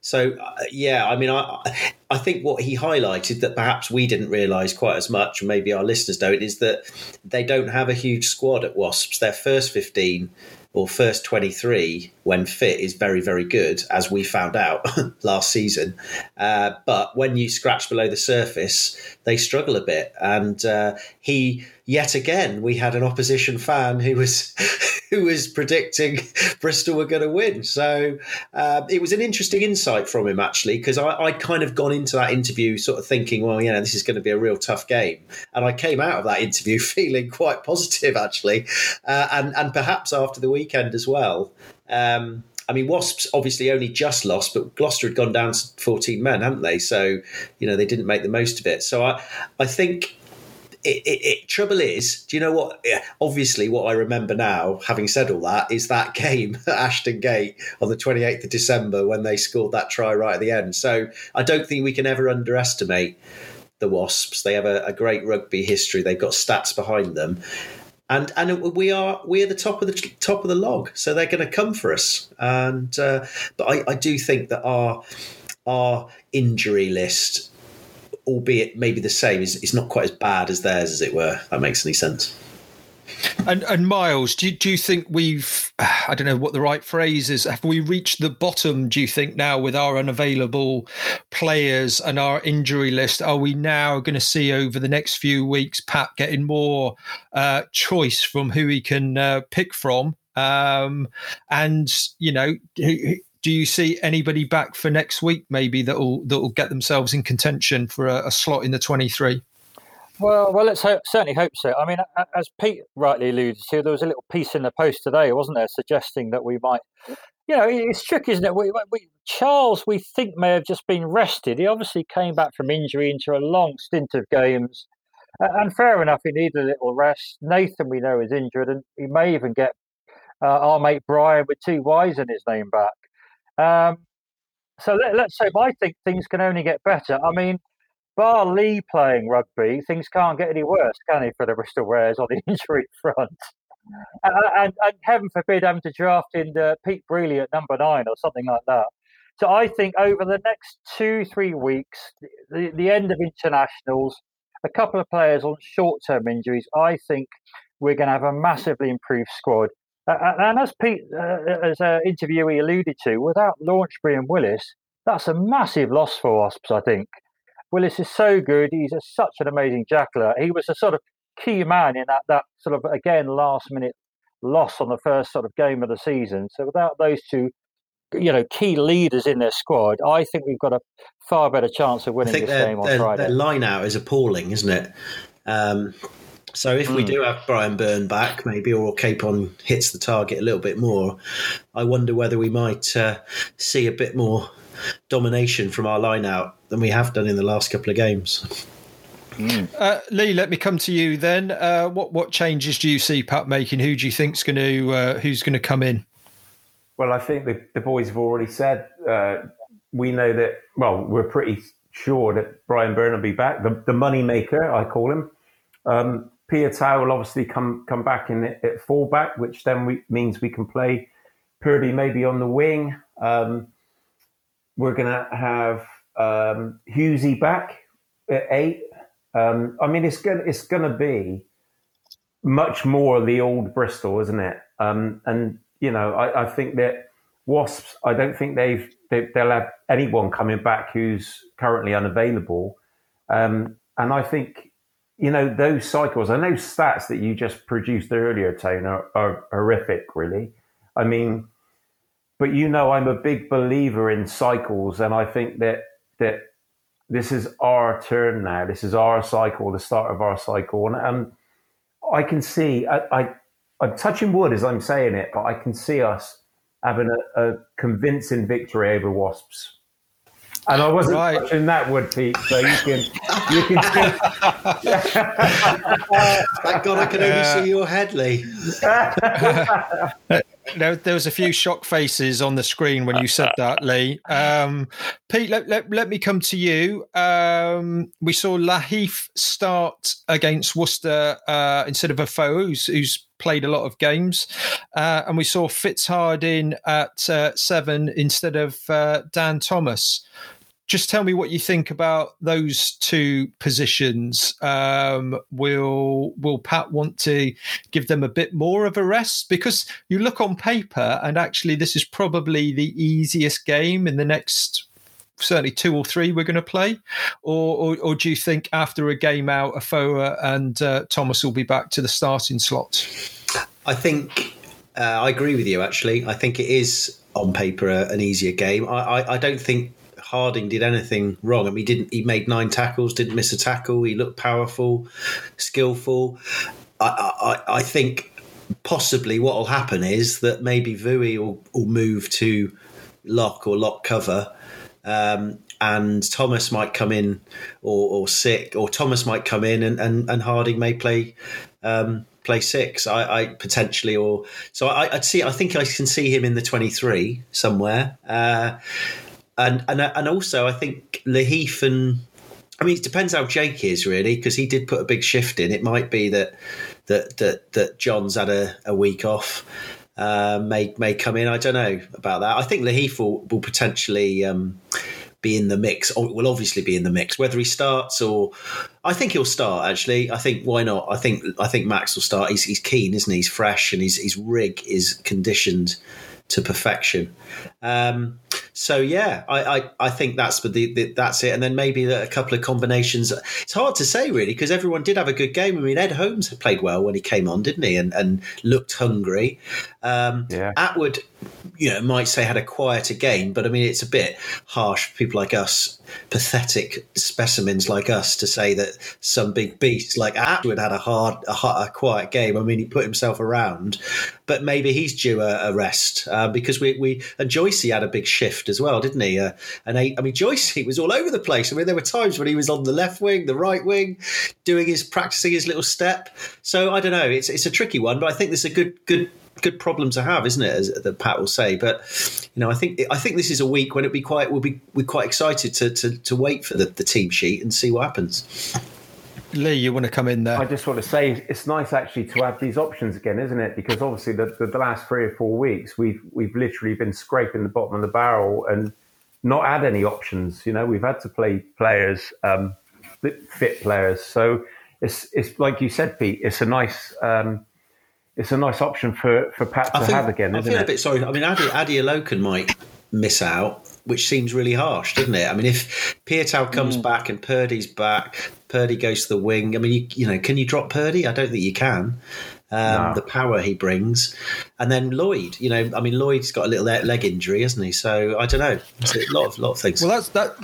So uh, yeah, I mean, I I think what he highlighted that perhaps we didn't realise quite as much, maybe our listeners don't, is that they don't have a huge squad at Wasps. Their first fifteen or first 23 when fit is very very good as we found out [laughs] last season. Uh, but when you scratch below the surface they struggle a bit. And uh, he yet again we had an opposition fan who was [laughs] who was predicting [laughs] Bristol were going to win. So uh, it was an interesting insight from him, actually, because I'd kind of gone into that interview sort of thinking, well, you know, this is going to be a real tough game. And I came out of that [laughs] interview feeling quite positive, actually. Uh, and, and perhaps after the weekend as well. Um, I mean, Wasps obviously only just lost, but Gloucester had gone down to 14 men, hadn't they? So, you know, they didn't make the most of it. So I, I think it, it, it, trouble is, do you know what? Obviously, what I remember now, having said all that, is that [laughs] game at Ashton Gate on the 28th of December when they scored that try right at the end. So I don't think we can ever underestimate the Wasps. They have a, a great rugby history. They've got stats behind them. And and we are we are the top of the top of the log, so they're going to come for us. And uh, but I, I do think that our our injury list albeit maybe the same, is, is not quite as bad as theirs, as it were. that makes any sense. And, and Miles, do you, do you think we've, [sighs] I don't know what the right phrase is, have we reached the bottom, do you think, now with our unavailable players and our injury list? Are we now going to see over the next few weeks Pat getting more uh, choice from who he can uh, pick from? Um, and, you know, do you see anybody back for next week maybe that will that will get themselves in contention for a, a slot in the 23 well, well, let's certainly hope so. I mean, as Pete rightly alluded to, there was a little piece in the post today, wasn't there, suggesting that we might, you know, it's tricky, isn't it? We, we, Charles, we think may have just been rested. He obviously came back from injury into a long stint of games, and fair enough, he needed a little rest. Nathan, we know, is injured, and he may even get uh, our mate Bryan with two Y's in his name back. Um, so let, us say I think things can only get better. I mean, bar Lee playing rugby, things can't get any worse, can they, for the Bristol Wares on the [laughs] injury front? And, and, and heaven forbid having to draft in uh, Pete Brealey at number nine or something like that. So I think over the next two, three weeks, the, the end of internationals, a couple of players on short term injuries, I think we're going to have a massively improved squad. Uh, and as Pete, uh, as an interviewee alluded to, without Launchbury and Willis, that's a massive loss for Wasps, I think. Willis is so good. He's a, such an amazing jackler. He was a sort of key man in that, that sort of, again, last minute loss on the first sort of game of the season. So without those two, you know, key leaders in their squad, I think we've got a far better chance of winning this game on Friday. Their line out is appalling, isn't it? Um, so if mm. we hmm. do have Bryan Byrne back, maybe, or Capon hits the target a little bit more, I wonder whether we might uh, see a bit more domination from our line out than we have done in the last couple of games. Mm. Uh, Lee, let me come to you then. Uh, what what changes do you see Pat making? Who do you think's going to uh, who's going to come in? Well, I think the, the boys have already said uh, we know that. Well, we're pretty sure that Bryan Byrne will be back. The, the money maker, I call him. Um, Piutau will obviously come come back in at, fullback, which then we, means we can play Purdy maybe on the wing. Um, we're going to have um, Hughesy back at eight. Um, I mean, it's going it's going to be much more the old Bristol, isn't it? Um, and you know, I, I, think that Wasps. I don't think they've they, will have anyone coming back who's currently unavailable. Um, and I think you know those cycles and those stats that you just produced earlier, Tone, are, are horrific. Really, I mean, but you know, I'm a big believer in cycles, and I think that that this is our turn now. This is our cycle, the start of our cycle, and, and I can see. I, I I'm touching wood as I'm saying it, but I can see us having a, a convincing victory over Wasps. And I wasn't right. touching that wood, Pete. So you can, you can. [laughs] Thank God I can only see your head, Lee. [laughs] there, there was a few shock faces on the screen when you said that, Lee. Um, Pete, let, let, let me come to you. Um, we saw Lahiff start against Worcester uh, instead of Afoa who's, who's played a lot of games. Uh, and we saw Fitz Harding at uh, seven instead of uh, Dan Thomas just tell me what you think about those two positions. Um, will Will Pat want to give them a bit more of a rest because you look on paper and actually this is probably the easiest game in the next certainly two or three we're going to play, or, or, or do you think after a game out, Afoa and uh, Thomas will be back to the starting slot? I think uh, I agree with you. Actually, I think it is on paper an easier game. I, I, I don't think Harding did anything wrong. I mean, he didn't. He made nine tackles, didn't miss a tackle. He looked powerful, skillful. I, I, I think possibly what will happen is that maybe Vui will, will move to lock or lock cover. Um, and Thomas might come in or, or, sick, or Thomas might come in and, and, and Harding may play um, play six. I, I, potentially or so I, would see. I think I can see him in the twenty three somewhere. Uh, and and and also I think Lahiff and I mean it depends how Jake is really because he did put a big shift in. It might be that that that that John's had a, a week off. Uh, may may come in. I don't know about that. I think Lahiff will, will potentially um, be in the mix. Or will obviously be in the mix. Whether he starts or I think he'll start. Actually, I think why not? I think I think Max will start. He's, he's keen, isn't he? He's fresh and his his rig is conditioned to perfection. Um, so yeah, I, I, I, think that's the, the, that's it, and then maybe a couple of combinations. It's hard to say really because everyone did have a good game. I mean, Ed Holmes played well when he came on, didn't he? And, and looked hungry. Um, yeah. Attwood, you know, might say had a quieter game, but I mean, it's a bit harsh for people like us, pathetic specimens like us, to say that some big beast like Attwood had a hard, a, a quiet game. I mean, he put himself around, but maybe he's due a, a rest uh, because we, we and Joycey had a big shift as well, didn't he? Uh, and I mean, Joycey was all over the place. I mean, there were times when he was on the left wing, the right wing, doing his practicing his little step. So I don't know. It's it's a tricky one, but I think there's a good good good problem to have, isn't it? As that Pat will say. But you know, I think I think this is a week when it be quite we'll be we're quite excited to to, to wait for the, the team sheet and see what happens. Lee, you want to come in there? I just want to say it's nice actually to have these options again, isn't it? Because obviously the, the, the last three or four weeks we've we've literally been scraping the bottom of the barrel and not had any options. You know, we've had to play players, um, fit players. So it's it's like you said, Pete. It's a nice um, it's a nice option for, for Pat to think, have again, isn't I feel it? A bit sorry. I mean, Adi, Adeolokun might miss out, which seems really harsh, doesn't it? I mean, if Piutau comes mm. back and Purdy's back, Purdy goes to the wing. I mean, you, you know, can you drop Purdy? I don't think you can. Um, no. The power he brings, and then Lloyd. You know, I mean, Lloyd's got a little leg injury, hasn't he? So I don't know. It's a lot of lot of things. Well, that's that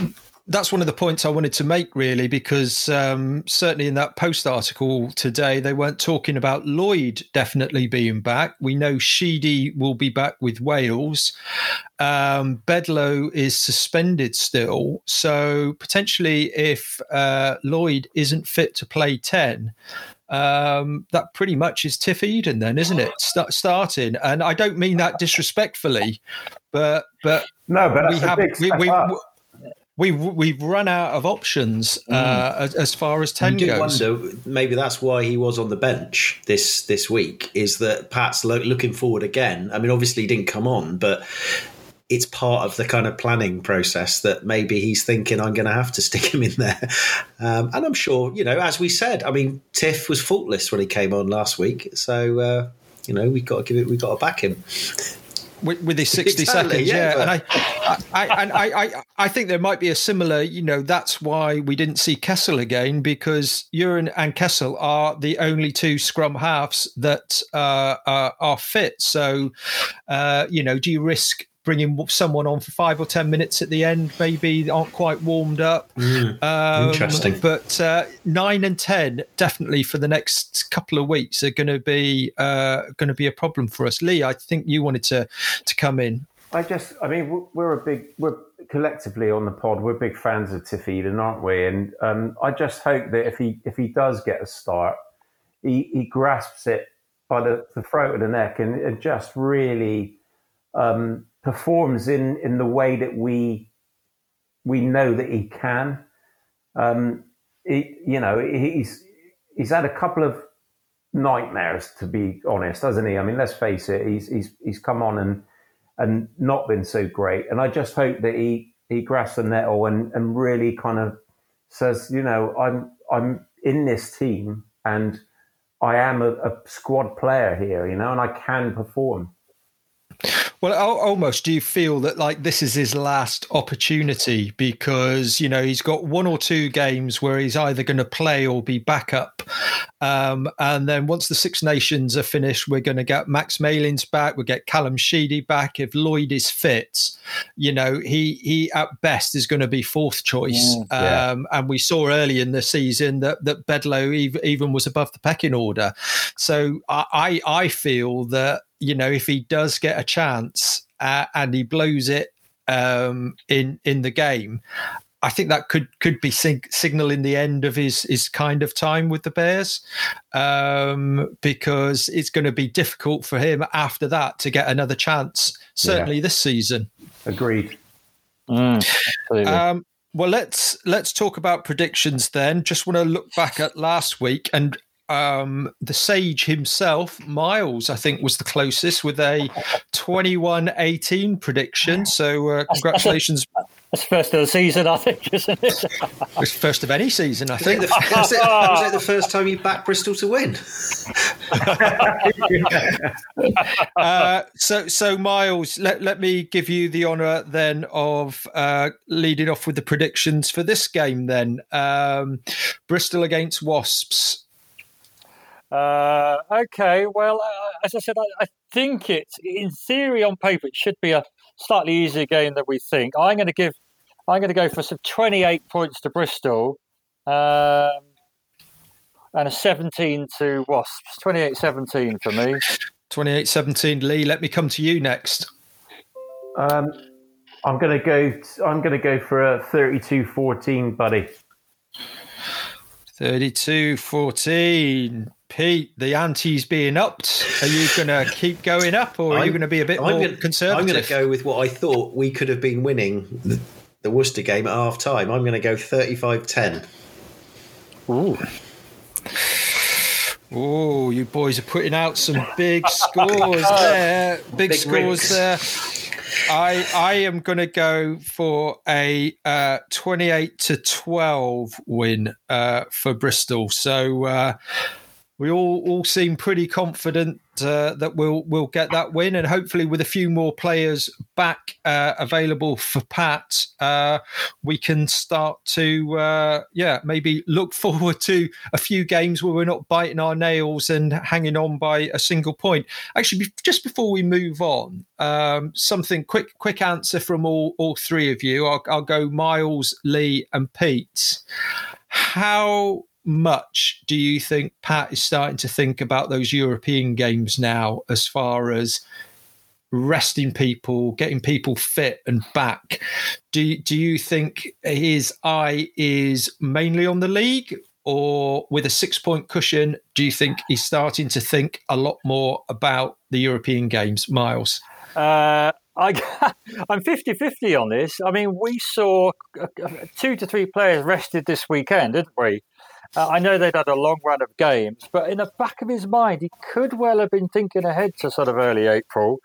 that's one of the points I wanted to make, really, because um, certainly in that post article today, they weren't talking about Lloyd definitely being back. We know Sheedy will be back with Wales. Um, Bedlow is suspended still. So potentially, if uh, Lloyd isn't fit to play 10, um, that pretty much is Tiff Eden, then, isn't it? Start, starting, and I don't mean that disrespectfully, but but no, but we have we, we, we've we've run out of options uh, as, as far as ten You goes. wonder maybe that's why he was on the bench this this week. Is that Pat's lo- looking forward again? I mean, obviously he didn't come on, but it's part of the kind of planning process that maybe he's thinking I'm going to have to stick him in there. Um, and I'm sure, you know, as we said, I mean, Tiff was faultless when he came on last week, so uh, you know we've got to give it, we've got to back him. With, with his 60 Exactly, seconds yeah, yeah, and I, I, and I, I I think there might be a similar you know that's why we didn't see Kessell again because Uren and Kessell are the only two scrum halves that uh, are, are fit. So uh, you know do you risk bringing someone on for five or ten minutes at the end maybe aren't quite warmed up um, interesting. but uh, nine and ten definitely for the next couple of weeks are going to be uh, going to be a problem for us lee i think you wanted to to come in I just, I mean, we're- we're a big, we're collectively on the pod, we're big fans of Tiff Eden, aren't we? And um, I just hope that if he if he does get a start, he, he grasps it by the, the throat of the neck and, and just really um, performs in in the way that we we know that he can. Um, he, you know, he's he's had a couple of nightmares to be honest, hasn't he? I mean, let's face it, he's he's he's come on and and not been so great. And I just hope that he he grasps the nettle and and really kind of says, you know, I'm I'm in this team and I am a, a squad player here, you know, and I can perform. Well, almost do you feel that like this is his last opportunity because you know he's got one or two games where he's either going to play or be backup, um, and then once the Six Nations are finished, we're going to get Max Malins back, we'll get Callum Sheedy back. If Lloyd is fit, you know he he at best is going to be fourth choice, yeah. um, and we saw early in the season that that Bedlow ev- even was above the pecking order. So I I, I feel that you know if he does get a chance uh, and he blows it um, in in the game. I think that could could be sig- signaling the end of his his kind of time with the Bears, um, because it's going to be difficult for him after that to get another chance. Certainly this season. Agreed. Mm, absolutely. Um, well, let's let's talk about predictions then. Just want to look back at last week and um, the sage himself, Miles, I think was the closest with a 21-18 prediction. So uh, congratulations. That's the first of the season, I think, isn't it? [laughs] It's first of any season, I I think [laughs] think. the, was, it, was it the first time you backed Bristol to win? [laughs] Uh, so, so Miles, let, let me give you the honour then of uh, leading off with the predictions for this game. Then um, Bristol against Wasps. Uh, okay, well, uh, as I said, I, I think it's in theory on paper it should be a slightly easier game than we think. I'm going to give, I'm going to go for some 28 points to Bristol, um, and a 17 to Wasps. 28-17 for me. 28-17 Lee, let me come to you next. Um, I'm gonna go. I'm gonna go for a 32-14, buddy. 32-14. Pete, the ante's being upped. Are you going [laughs] to keep going up or are you I'm- going to be a bit I'm more gonna, conservative? I'm going to go with what I thought we could have been winning the, the Worcester game at half time. I'm going to go 35 10. Ooh. Oh, you boys are putting out some big [laughs] scores there. Big, Big scores rinks. there. I I am going to go for a uh, 28 to 12 win uh, for Bristol. So uh, we all all seem pretty confident uh, that we'll we'll get that win, and hopefully with a few more players back uh, available for Pat, uh, we can start to uh, yeah maybe look [laughs] forward to a few games where we're not biting our nails and hanging on by a single point. Actually, just before we move on, um, something quick quick answer from all all three of you. I'll, I'll go Miles, Lee, and Pete. How much do you think Pat is starting to think about those European games now, as far as resting people, getting people fit and back? Do do you think his eye is mainly on the league? Or with a six point cushion, do you think he's starting to think a lot more about the European games, Miles? Uh, I, [laughs] I'm 50 50 on this. I mean, we saw two to three players rested this weekend, didn't we? Uh, I know they'd had a long run of games, but in the back of his mind, he could well have been thinking ahead to sort of early April.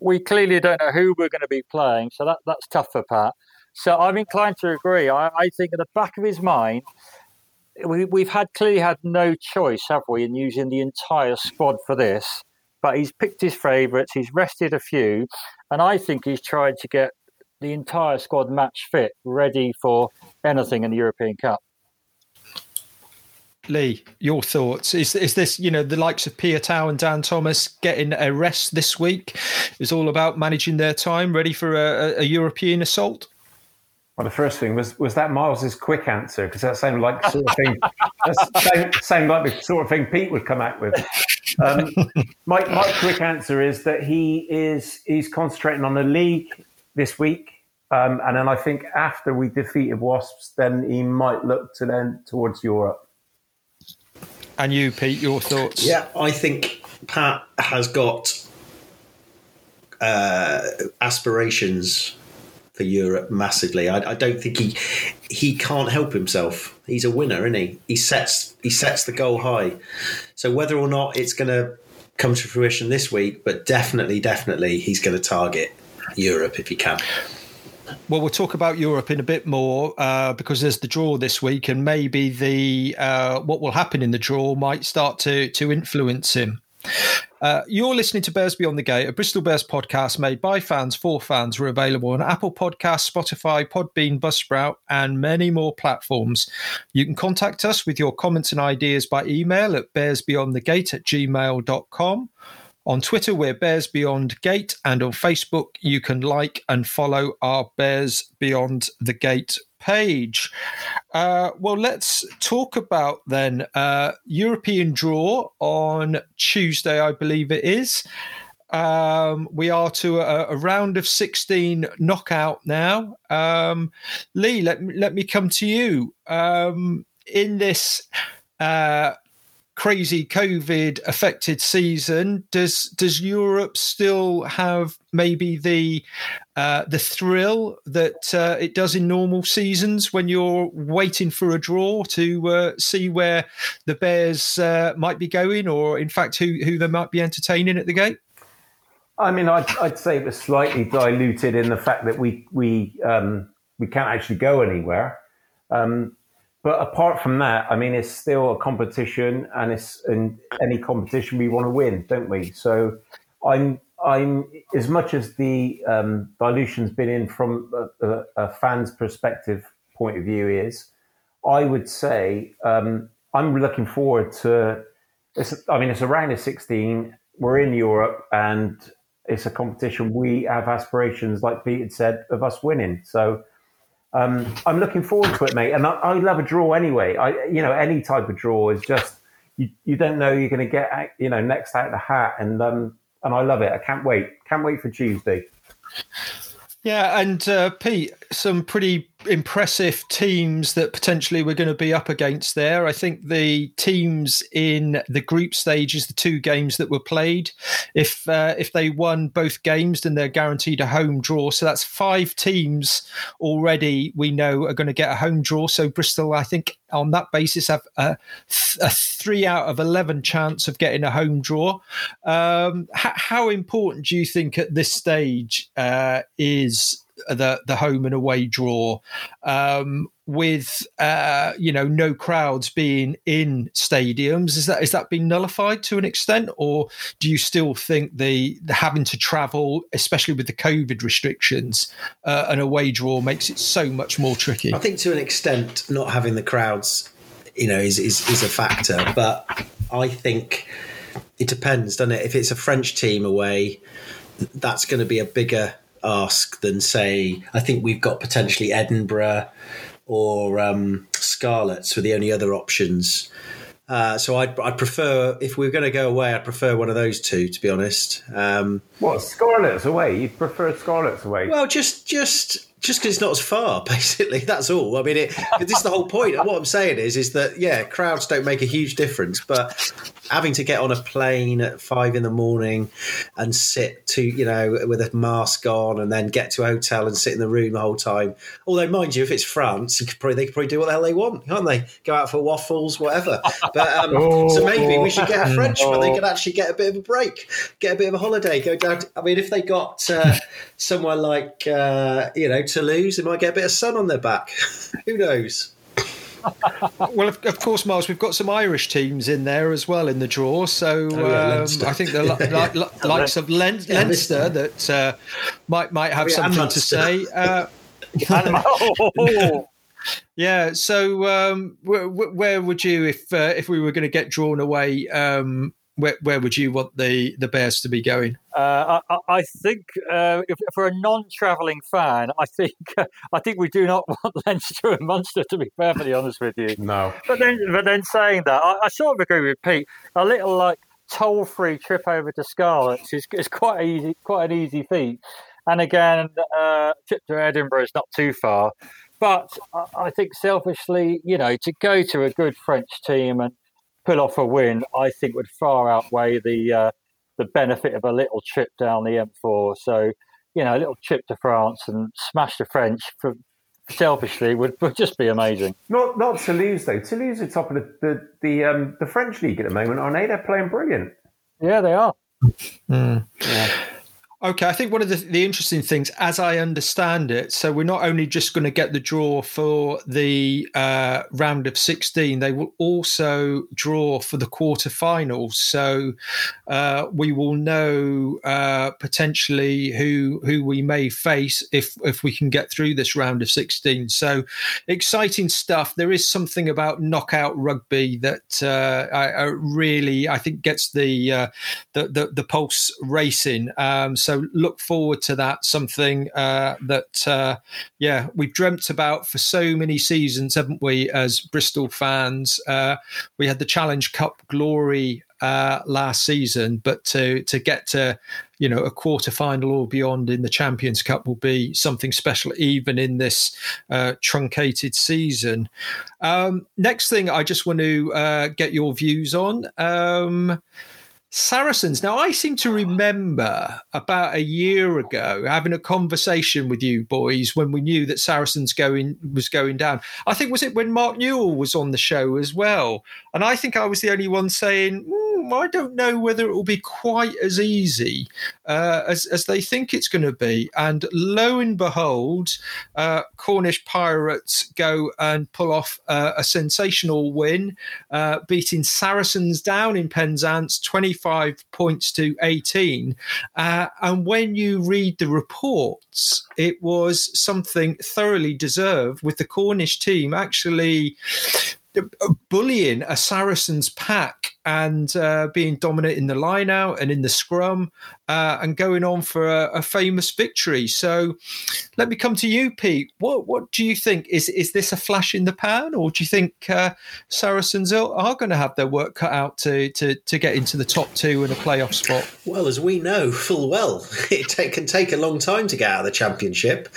We clearly don't know who we're going to be playing, so that, that's tough for Pat. So I'm inclined to agree. I, I think in the back of his mind, we, we've had clearly had no choice, have we, in using the entire squad for this? But he's picked his favourites. He's rested a few, and I think he's tried to get the entire squad match fit, ready for anything in the European Cup. Lee, your thoughts? Is is this you know the likes of Piutau and Dan Thomas getting a rest this week? Is all about managing their time, ready for a, a European assault? Well, the first thing was was that Miles's quick answer because that sounded like the sort of thing [laughs] that sounded like the sort of thing Pete would come out with. Um, my my quick answer is that he is he's concentrating on the league this week, um, and then I think after we defeated Wasps, then he might look to then towards Europe. And you, Pete, your thoughts? Yeah, I think Pat has got uh, aspirations for Europe massively. I, I, don't think he he can't help himself. He's a winner, isn't he? He sets he sets the goal high. So whether or not it's going to come to fruition this week, but definitely, definitely, he's going to target Europe if he can. Well, we'll talk about Europe in a bit more uh, because there's the draw this week, and maybe the uh, what will happen in the draw might start to to influence him. Uh, you're listening to Bears Beyond the Gate, a Bristol Bears podcast made by fans for fans. We're available on Apple Podcasts, Spotify, Podbean, Buzzsprout, and many more platforms. You can contact us with your comments and ideas by email at bearsbeyondthegate at gmail.com. On Twitter, we're Bears Beyond Gate, and on Facebook, you can like and follow our Bears Beyond the Gate page. Uh, well, let's talk about then uh, European draw on Tuesday, I believe it is. Um, we are to a, a, round of 16 knockout now. Um, Lee, let, let me come to you. Um, in this uh, crazy COVID affected season, does does Europe still have maybe the uh, the thrill that uh, it does in normal seasons when you're waiting for a draw to uh, see where the Bears uh, might be going, or in fact who who they might be entertaining at the gate? I mean, I'd, I'd say it was slightly diluted in the fact that we we um, we can't actually go anywhere. Um, but apart from that, I mean, it's still a competition, and it's in any competition we want to win, don't we? So, I'm I'm as much as the um, dilution's been in from a, a, a, fan's perspective point of view is, I would say um, I'm looking forward to. I mean, it's a round of 16. We're in Europe, and it's a competition we have aspirations, like Pete had said, of us winning. So um, I'm looking forward to it, mate. And I, I, love a draw anyway. I, you know, any type of draw is just you, you don't know you're going to get, you know, next out the hat, and um, and I love it. I can't wait. Can't wait for Tuesday. Yeah, and uh, Pete, some pretty impressive teams that potentially we're going to be up against there. I think the teams in the group stages, the two games that were played, if uh, if they won both games, then they're guaranteed a home draw. So that's five teams already we know are going to get a home draw. So Bristol, I think, on that basis, have a, a three out of eleven chance of getting a home draw. Um, h- how important do you think at this stage uh, is the the home and away draw um, with uh, you know no crowds being in stadiums. Is that is that been nullified to an extent or do you still think the, the having to travel especially with the covid restrictions uh, an away draw makes it so much more tricky? I think to an extent not having the crowds you know is is, is a factor but i think it depends doesn't it? If it's a french team away that's going to be a bigger ask than say I think we've got potentially Edinburgh or um, Scarlets were the only other options. Uh, so I'd, I'd, prefer if we are going to go away, I'd prefer one of those two, to be honest. Um, what Scarlets away? You prefer Scarlets away? Well, just just just because it's not as far, [laughs] basically. That's all. I mean, it, this is the whole point. what I'm saying is, is that yeah, crowds don't make a huge difference, but having to get on a plane at five in the morning and sit to you know with a mask on and then get to a hotel and sit in the room the whole time. Although, mind you, if it's France, you could probably, they could probably do what the hell they want, can't they? Go out for waffles, whatever. But um, oh, [laughs] so maybe we should get a Frenchman. Oh. They could actually get a bit of a break, get a bit of a holiday, go down. To, I mean, if they got uh, somewhere like uh, you know Toulouse, they might get a bit of sun on their back. [laughs] Who knows? [laughs] well, of, of, course, Miles, we've got some Irish teams in there as well in the draw. So oh, yeah, um, I think the li- li- [laughs] likes of Len- Leinster that uh, might might have oh, yeah, something to say. Uh, yeah. So um, where, where, would you, if uh, if we were going to get drawn away, um, where, where would you want the, the Bears to be going? Uh, I, I, think uh, if, for a non-travelling fan, I think [laughs] uh, I think we do not [laughs] want Leinster and Munster to be perfectly honest with you. No, but then but then saying that, I, I sort of agree with Pete. A little like toll-free trip over to Scarlets is, is quite easy, quite an easy feat. And again, uh, trip to Edinburgh is not too far. But I think selfishly, you know, to go to a good French team and pull off a win, I think would far outweigh the uh, the benefit of a little trip down the M4. So, you know, a little trip to France and smash the French for, selfishly would, would just be amazing. Not not Toulouse though. Toulouse are top of the the the, um, the French league at the moment, aren't they? They're playing brilliant. Yeah, they are. Mm. Yeah. Okay, I think one of the, the interesting things, as I understand it, so we're not only just going to get the draw for the uh, round of 16, they will also draw for the quarterfinals. So uh, we will know uh, potentially who who we may face if if we can get through this round of 16. So exciting stuff. There is something about knockout rugby that uh, I, I really I think gets the uh, the, the, the pulse racing. Um, so so look forward to that. Something uh, that, uh, yeah, we've dreamt about for so many seasons, haven't we, as Bristol fans? Uh, we had the Challenge Cup glory uh, last season, but to to get to you know a quarter final or beyond in the Champions Cup will be something special, even in this uh, truncated season. Um, next thing, I just want to uh, get your views on. Um, Saracens. Now, I seem to remember about a year ago having a conversation with you boys when we knew that Saracens going was going down. I think was it when Mark Newell was on the show as well, and I think I was the only one saying. Mm, I don't know whether it will be quite as easy uh, as, as they think it's going to be. And lo and behold, uh, Cornish Pirates go and pull off uh, a sensational win, uh, beating Saracens down in Penzance 25 points to 18. Uh, and when you read the reports, it was something thoroughly deserved with the Cornish team actually bullying a Saracens pack and uh, being dominant in the line out and in the scrum uh, and going on for a, a, famous victory. So let me come to you, Pete. What what do you think? Is is this a flash in the pan, or do you think uh, Saracens are, going to have their work cut out to, to to get into the top two in a playoff spot? Well, as we know full well, [laughs] it take, can take a long time to get out of the championship.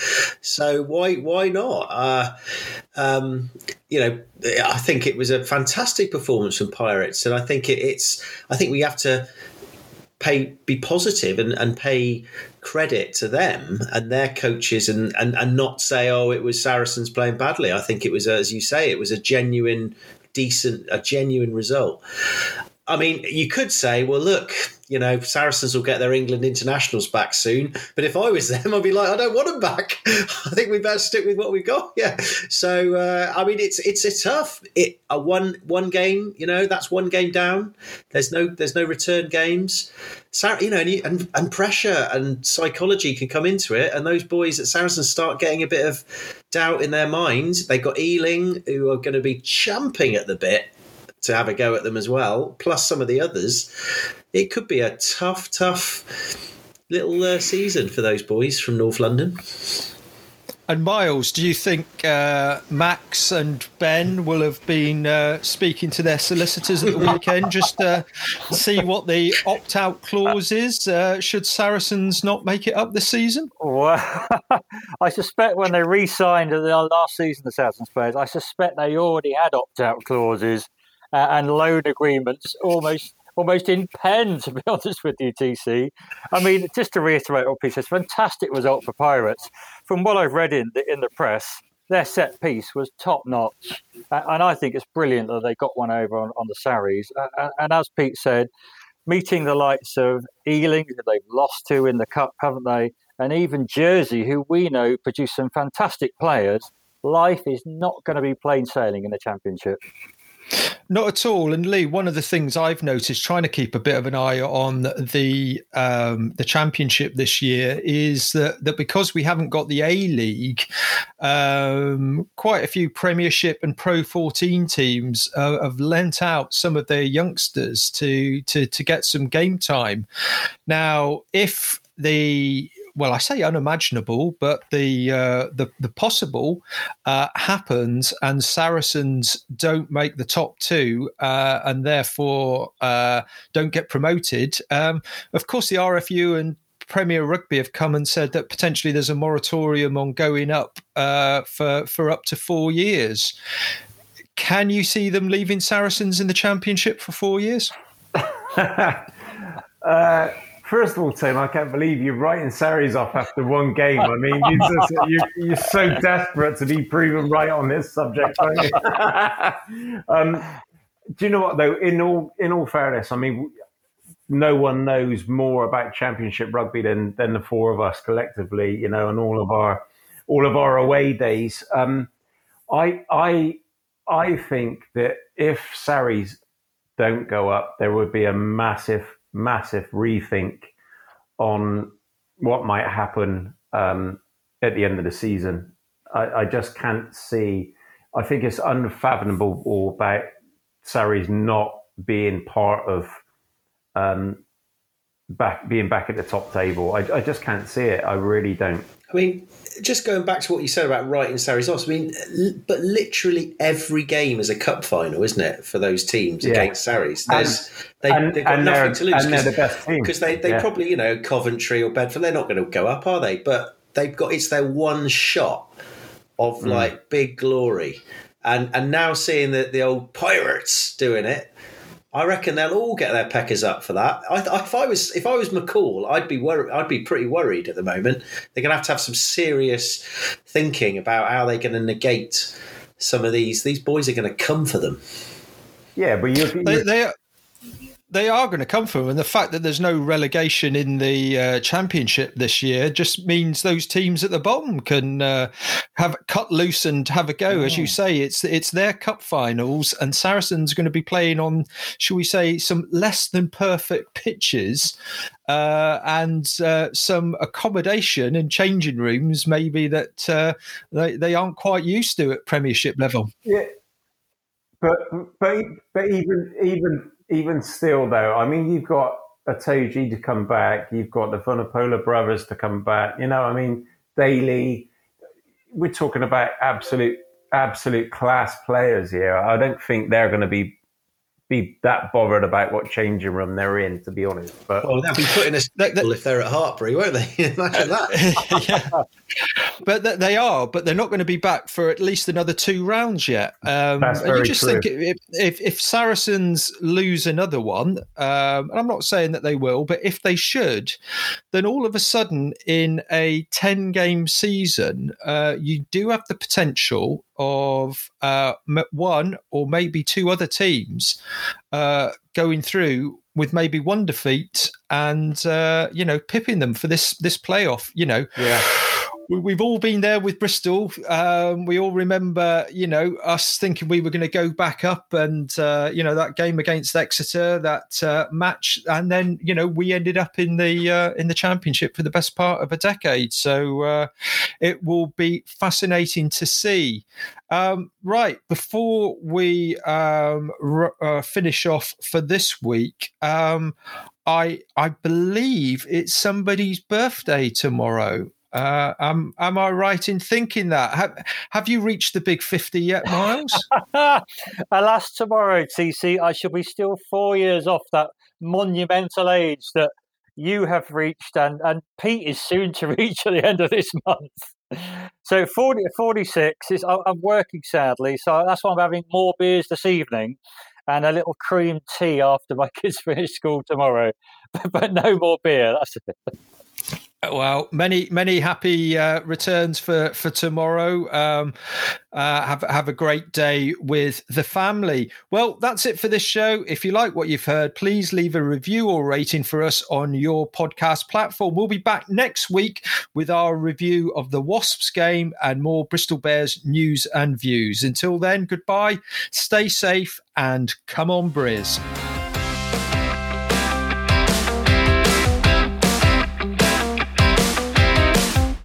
So why why not? Uh, um, you know, I think it was a fantastic performance from Pirates, and I think think it, it's I think we have to pay be positive and, and pay credit to them and their coaches and, and and not say oh it was Saracens playing badly. I think it was as you say it was a genuine decent a genuine result. I mean, you could say, well, look, you know, Saracens will get their England internationals back soon. But if I was [laughs] them, I'd be like, I don't want them back. [laughs] I think we better stick with what we've got. Yeah. So uh, I mean, it's it's a tough. It a one one game. You know, that's one game down. There's no there's no return games. Sar- you know, and, and, and pressure and psychology can come into it. And those boys at Saracens start getting a bit of doubt in their minds. They've got Ealing, who are going to be champing at the bit to have a go at them as well, plus some of the others. It could be a tough, tough little uh, season for those boys from North London. And Miles, do you think uh, Max and Ben will have been uh, speaking to their solicitors at the [laughs] weekend just to see what the opt out clause is uh, should Saracens not make it up this season? Well, [laughs] I suspect when they re signed the last season, the Saracens players, I suspect they already had opt out clauses uh, and loan agreements almost almost in pen, to be [laughs] honest with you, TC. I mean, just to reiterate what Pete says, fantastic result for Pirates. From what I've read in the, in the press, their set piece was top notch. And I think it's brilliant that they got one over on, on the Sarries. And as Pete said, meeting the likes of Ealing, who they've lost to in the Cup, haven't they? And even Jersey, who we know produce some fantastic players. Life is not going to be plain sailing in the Championship. Not at all. And Lee, one of the things I've noticed trying to keep a bit of an eye on the um, the championship this year is that, that because we haven't got the A League, um, quite a few Premiership and Pro 14 teams uh, have lent out some of their youngsters to to to get some game time. Now, if the well, I say unimaginable, but the uh, the, the possible uh, happens, and Saracens don't make the top two, uh, and therefore uh, don't get promoted. Um, of course, the RFU and Premier Rugby have come and said that potentially there's a moratorium on going up uh, for for up to four years. Can you see them leaving Saracens in the Championship for four years? [laughs] First of all, Tim, I can't believe you're writing Sarries off after one game. I mean, you just, you're, you're, so desperate to be proven right on this subject, aren't you? [laughs] um, do you know what, though? In all, in all fairness, I mean, no one knows more about Championship rugby than than the four of us collectively. You know, and all of our all of our away days. Um, I I I think that if Sarries don't go up, there would be a massive massive rethink on what might happen um, at the end of the season. I, I, just can't see. I think it's unfathomable about Sarries not being part of um, back being back at the top table. I, I just can't see it. I really don't. I mean, just going back to what you said about writing Sarries off. I mean, but literally every game is a cup final, isn't it, for those teams yeah. against Sarries? There's they, have got nothing to lose because they, they yeah. probably you know Coventry or Bedford they're not going to go up, are they? But they've got it's their one shot of mm. like big glory, and and now seeing the the old Pirates doing it I reckon they'll all get their peckers up for that. I, if I was if I was McCall, I'd be worried. I'd be pretty worried at the moment. They're going to have to have some serious thinking about how they're going to negate some of these. These boys are going to come for them. Yeah, but you're they, they they are going to come from, and the fact that there's no relegation in the uh, championship this year just means those teams at the bottom can uh, have cut loose and have a go. As you say, it's it's their cup finals, and Saracens are going to be playing on, shall we say, some less than perfect pitches, uh, and uh, some accommodation and changing rooms maybe that uh, they they aren't quite used to at Premiership level. Yeah, but but but even even even still, though, I mean, you've got Itoje to come back, you've got the Vunipola brothers to come back. You know, I mean, Daly. We're talking about absolute, absolute class players here. I don't think they're going to be be that bothered about what changing room they're in, to be honest. But well, they'll be putting a staple if they're at Hartpury, won't they? [laughs] Imagine that. [laughs] yeah. But they are, but they're not going to be back for at least another two rounds yet. Um, That's very you just true. think if, if, if Saracens lose another one, um, and I'm not saying that they will, but if they should, then all of a sudden in a 10 game season, uh, you do have the potential of uh, one or maybe two other teams uh, going through with maybe one defeat and uh, you know pipping them for this this playoff. You know, yeah we've all been there with Bristol. Um, we all remember, you know, us thinking we were going to go back up, and uh, you know that game against Exeter, that uh, match, and then you know we ended up in the uh, in the championship for the best part of a decade. So uh, it will be fascinating to see. Um, right before we um, r- uh, finish off for this week, um, I I believe it's somebody's birthday tomorrow. Uh, am am I right in thinking that? Have, have you reached the big 50 yet, Miles? [laughs] Alas, tomorrow, TC, I shall be still four years off that monumental age that you have reached, and, and Pete is soon to [laughs] reach at the end of this month. So 40, 46 is I'm working sadly, so that's why I'm having more beers this evening. and a little cream tea after my [laughs] kids finish school tomorrow, but no more beer. That's it. Well, many many happy uh, returns for for tomorrow. Um, uh, have have a great day with the family. Well, that's it for this show. If you like what you've heard, please leave a review or rating for us on your podcast platform. We'll be back next week with our review of the Wasps game and more Bristol Bears news and views. Until then, goodbye. Stay safe and come on, Briz.